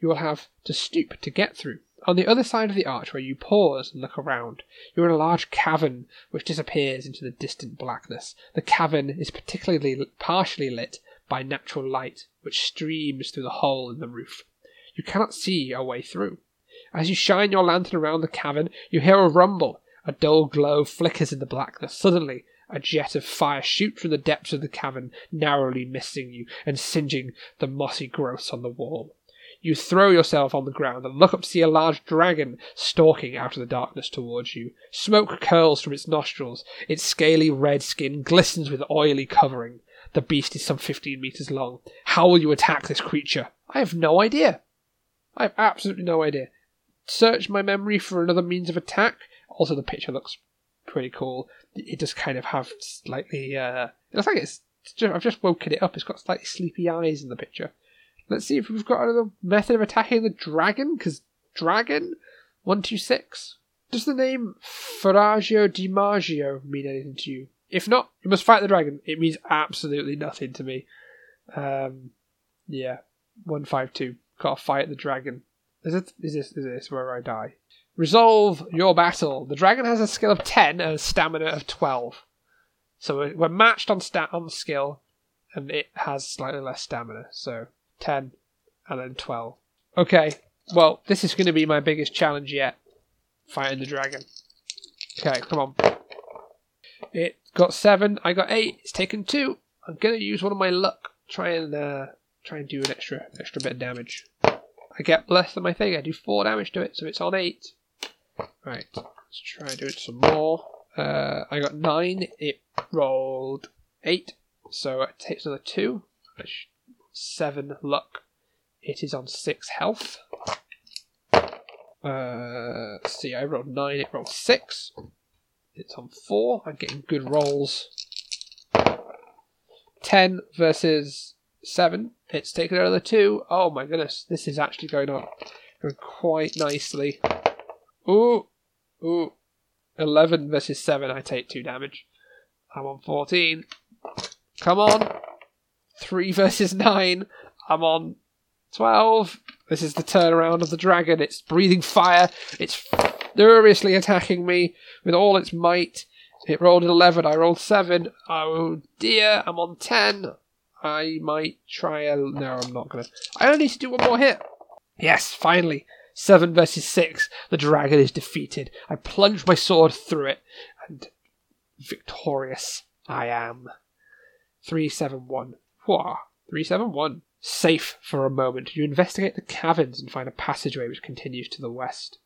you will have to stoop to get through. On the other side of the arch, where you pause and look around, you are in a large cavern which disappears into the distant blackness. The cavern is particularly partially lit by natural light which streams through the hole in the roof. You cannot see a way through. As you shine your lantern around the cavern, you hear a rumble. A dull glow flickers in the blackness. Suddenly, a jet of fire shoots from the depths of the cavern, narrowly missing you and singeing the mossy growths on the wall. You throw yourself on the ground and look up to see a large dragon stalking out of the darkness towards you. Smoke curls from its nostrils. Its scaly red skin glistens with oily covering. The beast is some 15 meters long. How will you attack this creature? I have no idea. I have absolutely no idea. Search my memory for another means of attack. Also, the picture looks pretty cool. It does kind of have slightly. Uh, it looks like it's. Just, I've just woken it up. It's got slightly sleepy eyes in the picture. Let's see if we've got another method of attacking the dragon. Because dragon, one two six. Does the name Farrigo Di Maggio mean anything to you? If not, you must fight the dragon. It means absolutely nothing to me. Um, yeah, one five two. Gotta fight the dragon. Is it? Is this? Is this where I die? Resolve your battle. The dragon has a skill of ten and a stamina of twelve. So we're matched on stat on skill, and it has slightly less stamina. So ten and then twelve. Okay. Well, this is going to be my biggest challenge yet. Fighting the dragon. Okay, come on. It got seven. I got eight. It's taken two. I'm gonna use one of my luck. Try and uh, try and do an extra extra bit of damage. I get less than my thing. I do four damage to it, so it's on eight. Right, let's try and do it some more. Uh, I got nine. It rolled eight, so it takes another two. Seven luck. It is on six health. Uh, see, I rolled nine. It rolled six. It's on four. I'm getting good rolls. Ten versus seven. It's taken another two. Oh my goodness, this is actually going on quite nicely. Ooh, ooh. 11 versus 7, I take 2 damage. I'm on 14. Come on. 3 versus 9. I'm on 12. This is the turnaround of the dragon. It's breathing fire. It's furiously attacking me with all its might. It rolled an 11. I rolled 7. Oh dear. I'm on 10. I might try a. No, I'm not gonna. I only need to do one more hit. Yes, finally. Seven versus six. The dragon is defeated. I plunge my sword through it, and victorious I am. 371. Whoa. 371. Safe for a moment, you investigate the caverns and find a passageway which continues to the west.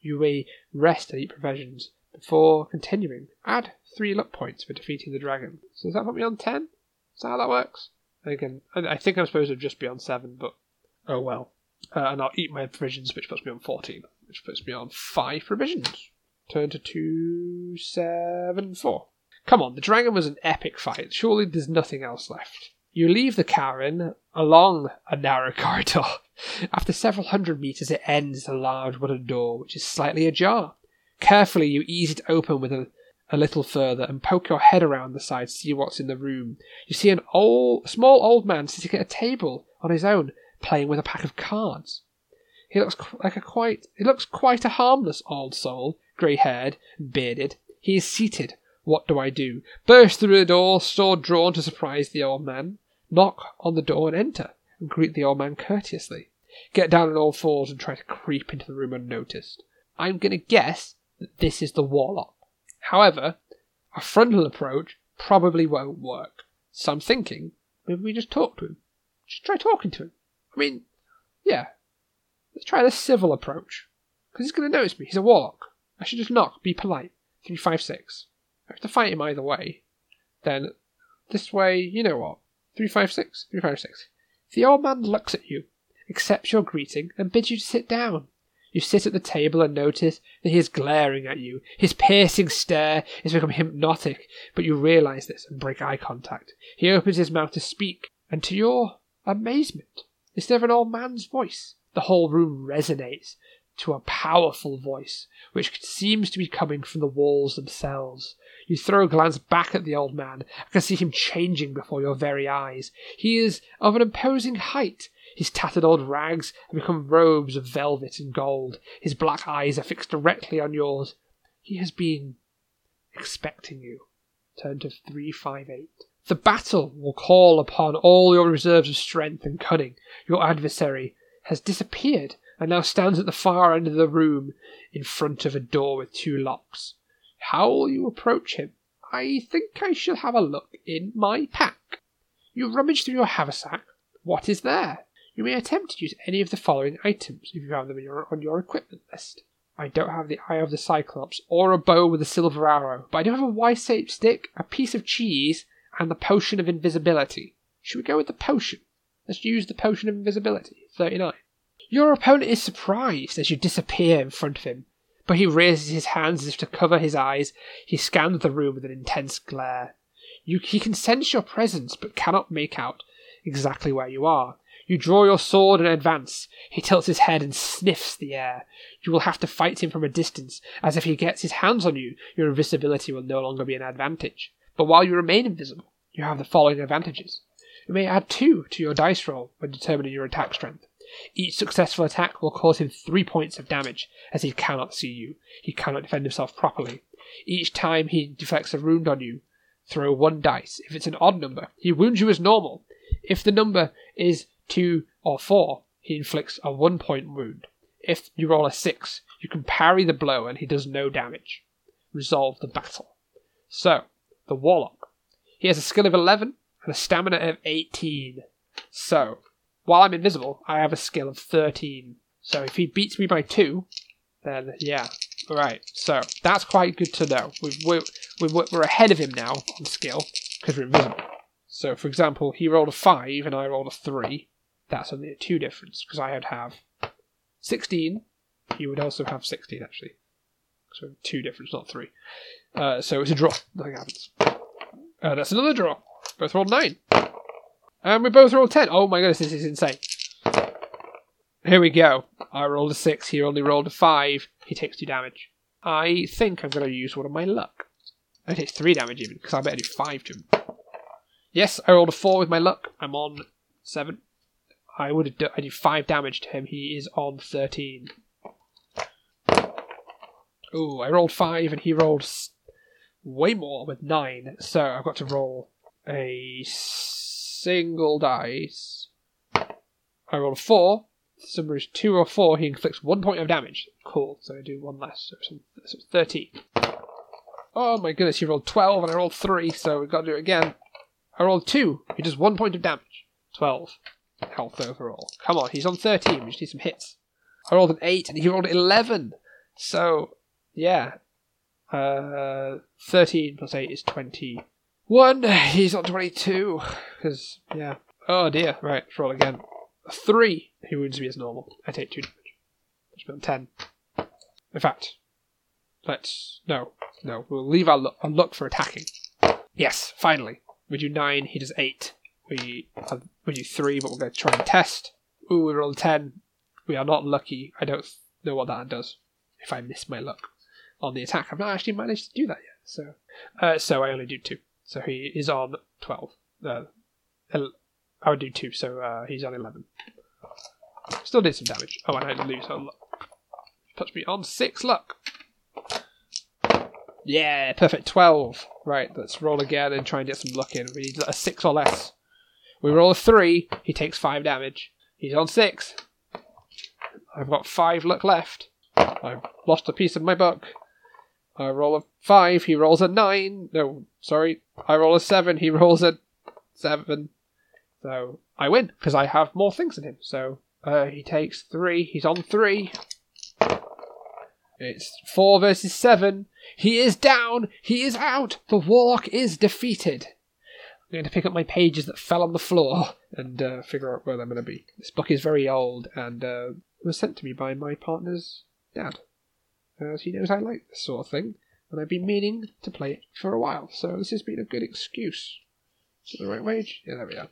You rest and eat provisions before continuing. Add three luck points for defeating the dragon. So does that put me on 10? Is that how that works? Again, I think I'm supposed to just be on 7, but oh well. Uh, and I'll eat my provisions, which puts me on 14, which puts me on 5 provisions. Turn to 274. Come on, the dragon was an epic fight. Surely there's nothing else left. You leave the cavern along a narrow corridor. After several hundred meters, it ends at a large wooden door, which is slightly ajar. Carefully, you ease it open with a, a little further and poke your head around the side to see what's in the room. You see an old, small old man sitting at a table on his own, playing with a pack of cards. He looks like a quite he looks quite a harmless old soul, grey haired bearded. He is seated. What do I do? Burst through the door, sword drawn to surprise the old man. Knock on the door and enter, and greet the old man courteously. Get down on all fours and try to creep into the room unnoticed. I'm going to guess that this is the warlock. However, a frontal approach probably won't work. So I'm thinking maybe we just talk to him. Just try talking to him. I mean, yeah. Let's try the civil approach. Because he's going to notice me. He's a warlock. I should just knock, be polite. 356. I have to fight him either way. Then, this way, you know what? 356, 356. The old man looks at you, accepts your greeting, and bids you to sit down. You sit at the table and notice that he is glaring at you. His piercing stare has become hypnotic, but you realize this and break eye contact. He opens his mouth to speak, and to your amazement, is there an old man's voice? The whole room resonates to a powerful voice, which seems to be coming from the walls themselves. You throw a glance back at the old man and can see him changing before your very eyes. He is of an imposing height. His tattered old rags have become robes of velvet and gold. His black eyes are fixed directly on yours. He has been expecting you. Turn to 358. The battle will call upon all your reserves of strength and cunning. Your adversary has disappeared, and now stands at the far end of the room in front of a door with two locks. How will you approach him? I think I shall have a look in my pack. You rummage through your haversack. What is there? You may attempt to use any of the following items if you have them your, on your equipment list. I don't have the Eye of the Cyclops or a bow with a silver arrow, but I do have a Y-shaped stick, a piece of cheese, and the potion of invisibility. Should we go with the potion? Let's use the potion of invisibility. 39. Your opponent is surprised as you disappear in front of him, but he raises his hands as if to cover his eyes. He scans the room with an intense glare. You, he can sense your presence, but cannot make out exactly where you are. You draw your sword and advance. He tilts his head and sniffs the air. You will have to fight him from a distance, as if he gets his hands on you, your invisibility will no longer be an advantage. But while you remain invisible, you have the following advantages. You may add two to your dice roll when determining your attack strength. Each successful attack will cause him three points of damage, as he cannot see you. He cannot defend himself properly. Each time he deflects a wound on you, throw one dice. If it's an odd number, he wounds you as normal. If the number is two, or four, he inflicts a one point wound. If you roll a six, you can parry the blow and he does no damage. Resolve the battle. So, the Warlock. He has a skill of 11 and a stamina of 18. So, while I'm invisible, I have a skill of 13. So if he beats me by 2, then yeah. Alright, so that's quite good to know. We've, we're, we're ahead of him now on skill because we're invisible. So, for example, he rolled a 5 and I rolled a 3 that's only a 2 difference, because I would have 16. He would also have 16, actually. So 2 difference, not 3. Uh, so it's a draw. Nothing happens. Uh, that's another draw. Both rolled 9. And we both rolled 10. Oh my goodness, this is insane. Here we go. I rolled a 6, he only rolled a 5. He takes 2 damage. I think I'm going to use one of my luck. Oh, I take 3 damage even, because I better do 5 to him. Yes, I rolled a 4 with my luck. I'm on 7. I would have done, I do five damage to him. He is on thirteen. Ooh, I rolled five and he rolled way more with nine. So I've got to roll a single dice. I rolled a four. The number is two or four. He inflicts one point of damage. Cool. So I do one less. So it's, so thirteen. Oh my goodness, he rolled 12 and I rolled 3, so we've got to do it again. I rolled 2. He does 1 point of damage. 12 health overall. Come on, he's on 13. We just need some hits. I rolled an 8 and he rolled 11. So, yeah. Uh, 13 plus 8 is 21. He's on 22. Because, yeah. Oh dear. Right, roll again. 3. He wounds me as normal. I take 2 damage. Which means 10. In fact, let's. No. No. We'll leave our look, our look for attacking. Yes, finally. We do 9, he does 8. We have, we do three, but we're going to try and test. Ooh, we rolled ten. We are not lucky. I don't know what that does. If I miss my luck on the attack, I've not actually managed to do that yet. So, uh, so I only do two. So he is on twelve. Uh, I would do two, so uh, he's on eleven. Still did some damage. Oh, and I had to lose a luck. Puts me on six luck. Yeah, perfect. 12. Right, let's roll again and try and get some luck in. We need a 6 or less. We roll a three. He takes five damage. He's on six. I've got five luck left. I've lost a piece of my book. I roll a five. He rolls a nine. No, sorry. I roll a seven. He rolls a seven. So I win because I have more things than him. So uh, he takes three. He's on three. It's four versus seven. He is down. He is out. The warlock is defeated. I'm going to pick up my pages that fell on the floor and uh, figure out where they're going to be. This book is very old and uh, was sent to me by my partner's dad. As he knows I like this sort of thing, and I've been meaning to play it for a while, so this has been a good excuse. Is the right wage? Yeah, there we are.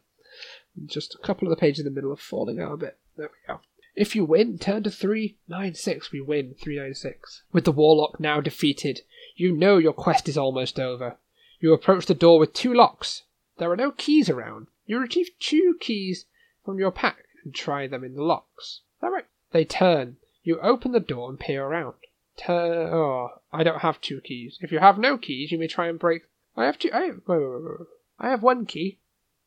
Just a couple of the pages in the middle are falling out a bit. There we go. If you win, turn to 396. We win 396. With the Warlock now defeated, you know your quest is almost over. You approach the door with two locks, there are no keys around. You retrieve two keys from your pack and try them in the locks. Is that right? They turn. You open the door and peer around. Oh, I don't have two keys. If you have no keys, you may try and break. I have two. I have, wait, wait, wait, I have one key.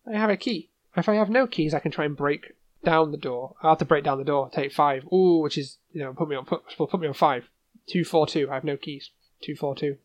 I have a key. If I have no keys, I can try and break down the door. I have to break down the door. Take five. Ooh, which is you know put me on put, put me on five. Two four two. I have no keys. Two four two.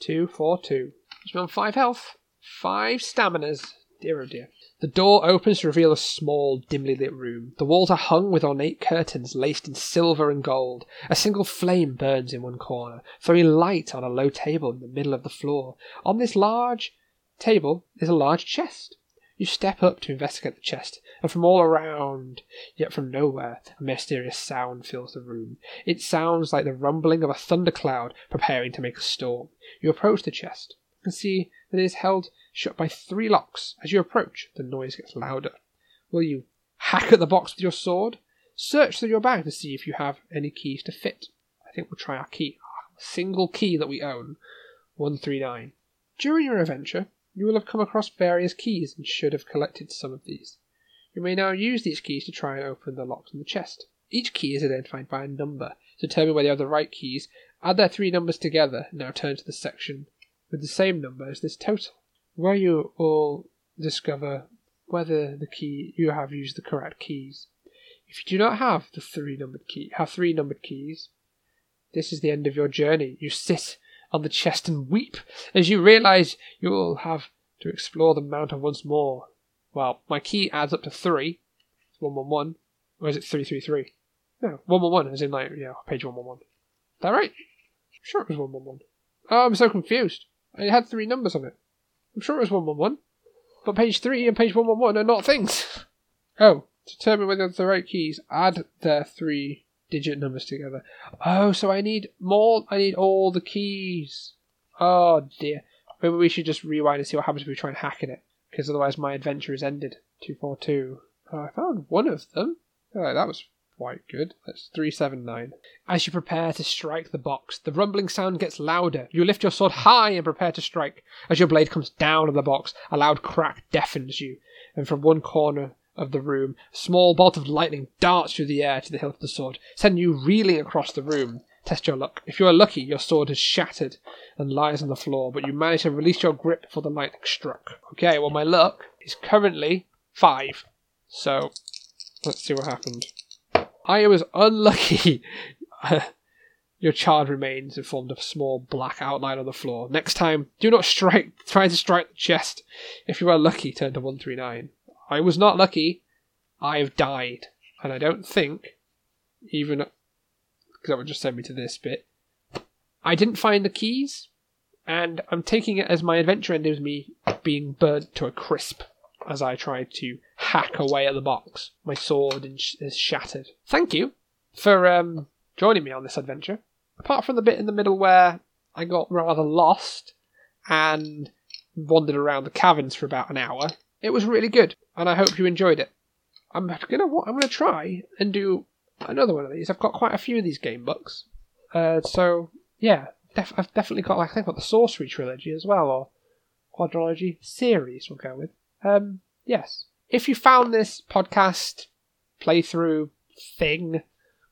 Two four two. Puts me on five health. Five staminas. Dear oh dear. The door opens to reveal a small, dimly lit room. The walls are hung with ornate curtains laced in silver and gold. A single flame burns in one corner, throwing light on a low table in the middle of the floor. On this large table is a large chest. You step up to investigate the chest, and from all around, yet from nowhere, a mysterious sound fills the room. It sounds like the rumbling of a thundercloud preparing to make a storm. You approach the chest and see that it is held shut by three locks. As you approach, the noise gets louder. Will you hack at the box with your sword? Search through your bag to see if you have any keys to fit. I think we'll try our key. Our single key that we own 139. During your adventure, you will have come across various keys and should have collected some of these. You may now use these keys to try and open the locks in the chest. Each key is identified by a number. To determine whether you have the right keys, add their three numbers together. Now turn to the section with the same number as this total where you all discover whether the key you have used the correct keys. If you do not have the three numbered key, have three numbered keys, this is the end of your journey. You sit on the chest and weep as you realize you will have to explore the mountain once more. Well, my key adds up to three. It's one one one, or is it three three three? No, one one one, as in like yeah, page one one one. Is that right? Sure it was one one one. Oh, I'm so confused. It had three numbers on it. I'm sure it was 111. But page 3 and page 111 are not things. oh, to determine whether it's the right keys, add their three digit numbers together. Oh, so I need more. I need all the keys. Oh dear. Maybe we should just rewind and see what happens if we try and hack in it. Because otherwise my adventure is ended. 242. Oh, I found one of them. Oh, that was quite good. That's 379. As you prepare to strike the box, the rumbling sound gets louder. You lift your sword high and prepare to strike. As your blade comes down on the box, a loud crack deafens you, and from one corner of the room, a small bolt of lightning darts through the air to the hilt of the sword, sending you reeling across the room. Test your luck. If you are lucky, your sword has shattered and lies on the floor, but you manage to release your grip before the lightning struck. Okay, well, my luck is currently five. So, let's see what happened. I was unlucky. Your child remains and formed a small black outline on the floor. Next time, do not strike. Try to strike the chest. If you are lucky, turn to 139. I was not lucky. I have died. And I don't think, even. Because that would just send me to this bit. I didn't find the keys, and I'm taking it as my adventure ended with me being burnt to a crisp as I tried to hack away at the box. My sword is shattered. Thank you for um, joining me on this adventure. Apart from the bit in the middle where I got rather lost and wandered around the caverns for about an hour, it was really good, and I hope you enjoyed it. I'm gonna I'm gonna try and do another one of these. I've got quite a few of these game books, uh, so yeah, def- I've definitely got like I think I've got the Sorcery trilogy as well, or quadrilogy series. We'll go with. Um, yes. If you found this podcast playthrough thing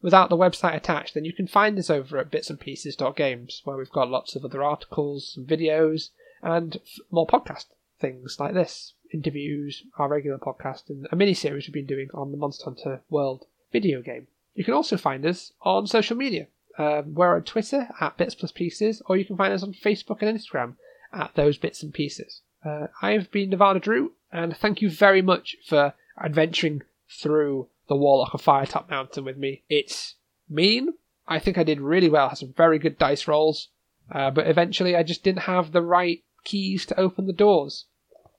without the website attached, then you can find this over at bitsandpieces.games, where we've got lots of other articles videos and more podcast things like this interviews, our regular podcast, and a mini series we've been doing on the Monster Hunter World video game. You can also find us on social media. Um, we're on Twitter at Bits Plus Pieces, or you can find us on Facebook and Instagram at Those Bits and Pieces. Uh, I've been Nevada Drew, and thank you very much for adventuring through the Warlock of Firetop Mountain with me. It's mean. I think I did really well. Had some very good dice rolls, uh, but eventually I just didn't have the right keys to open the doors.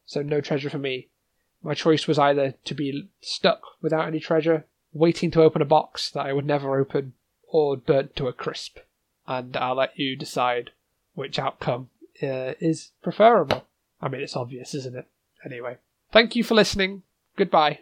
So no treasure for me. My choice was either to be stuck without any treasure, waiting to open a box that I would never open, or burnt to a crisp. And I'll let you decide which outcome uh, is preferable. I mean, it's obvious, isn't it? Anyway, thank you for listening. Goodbye.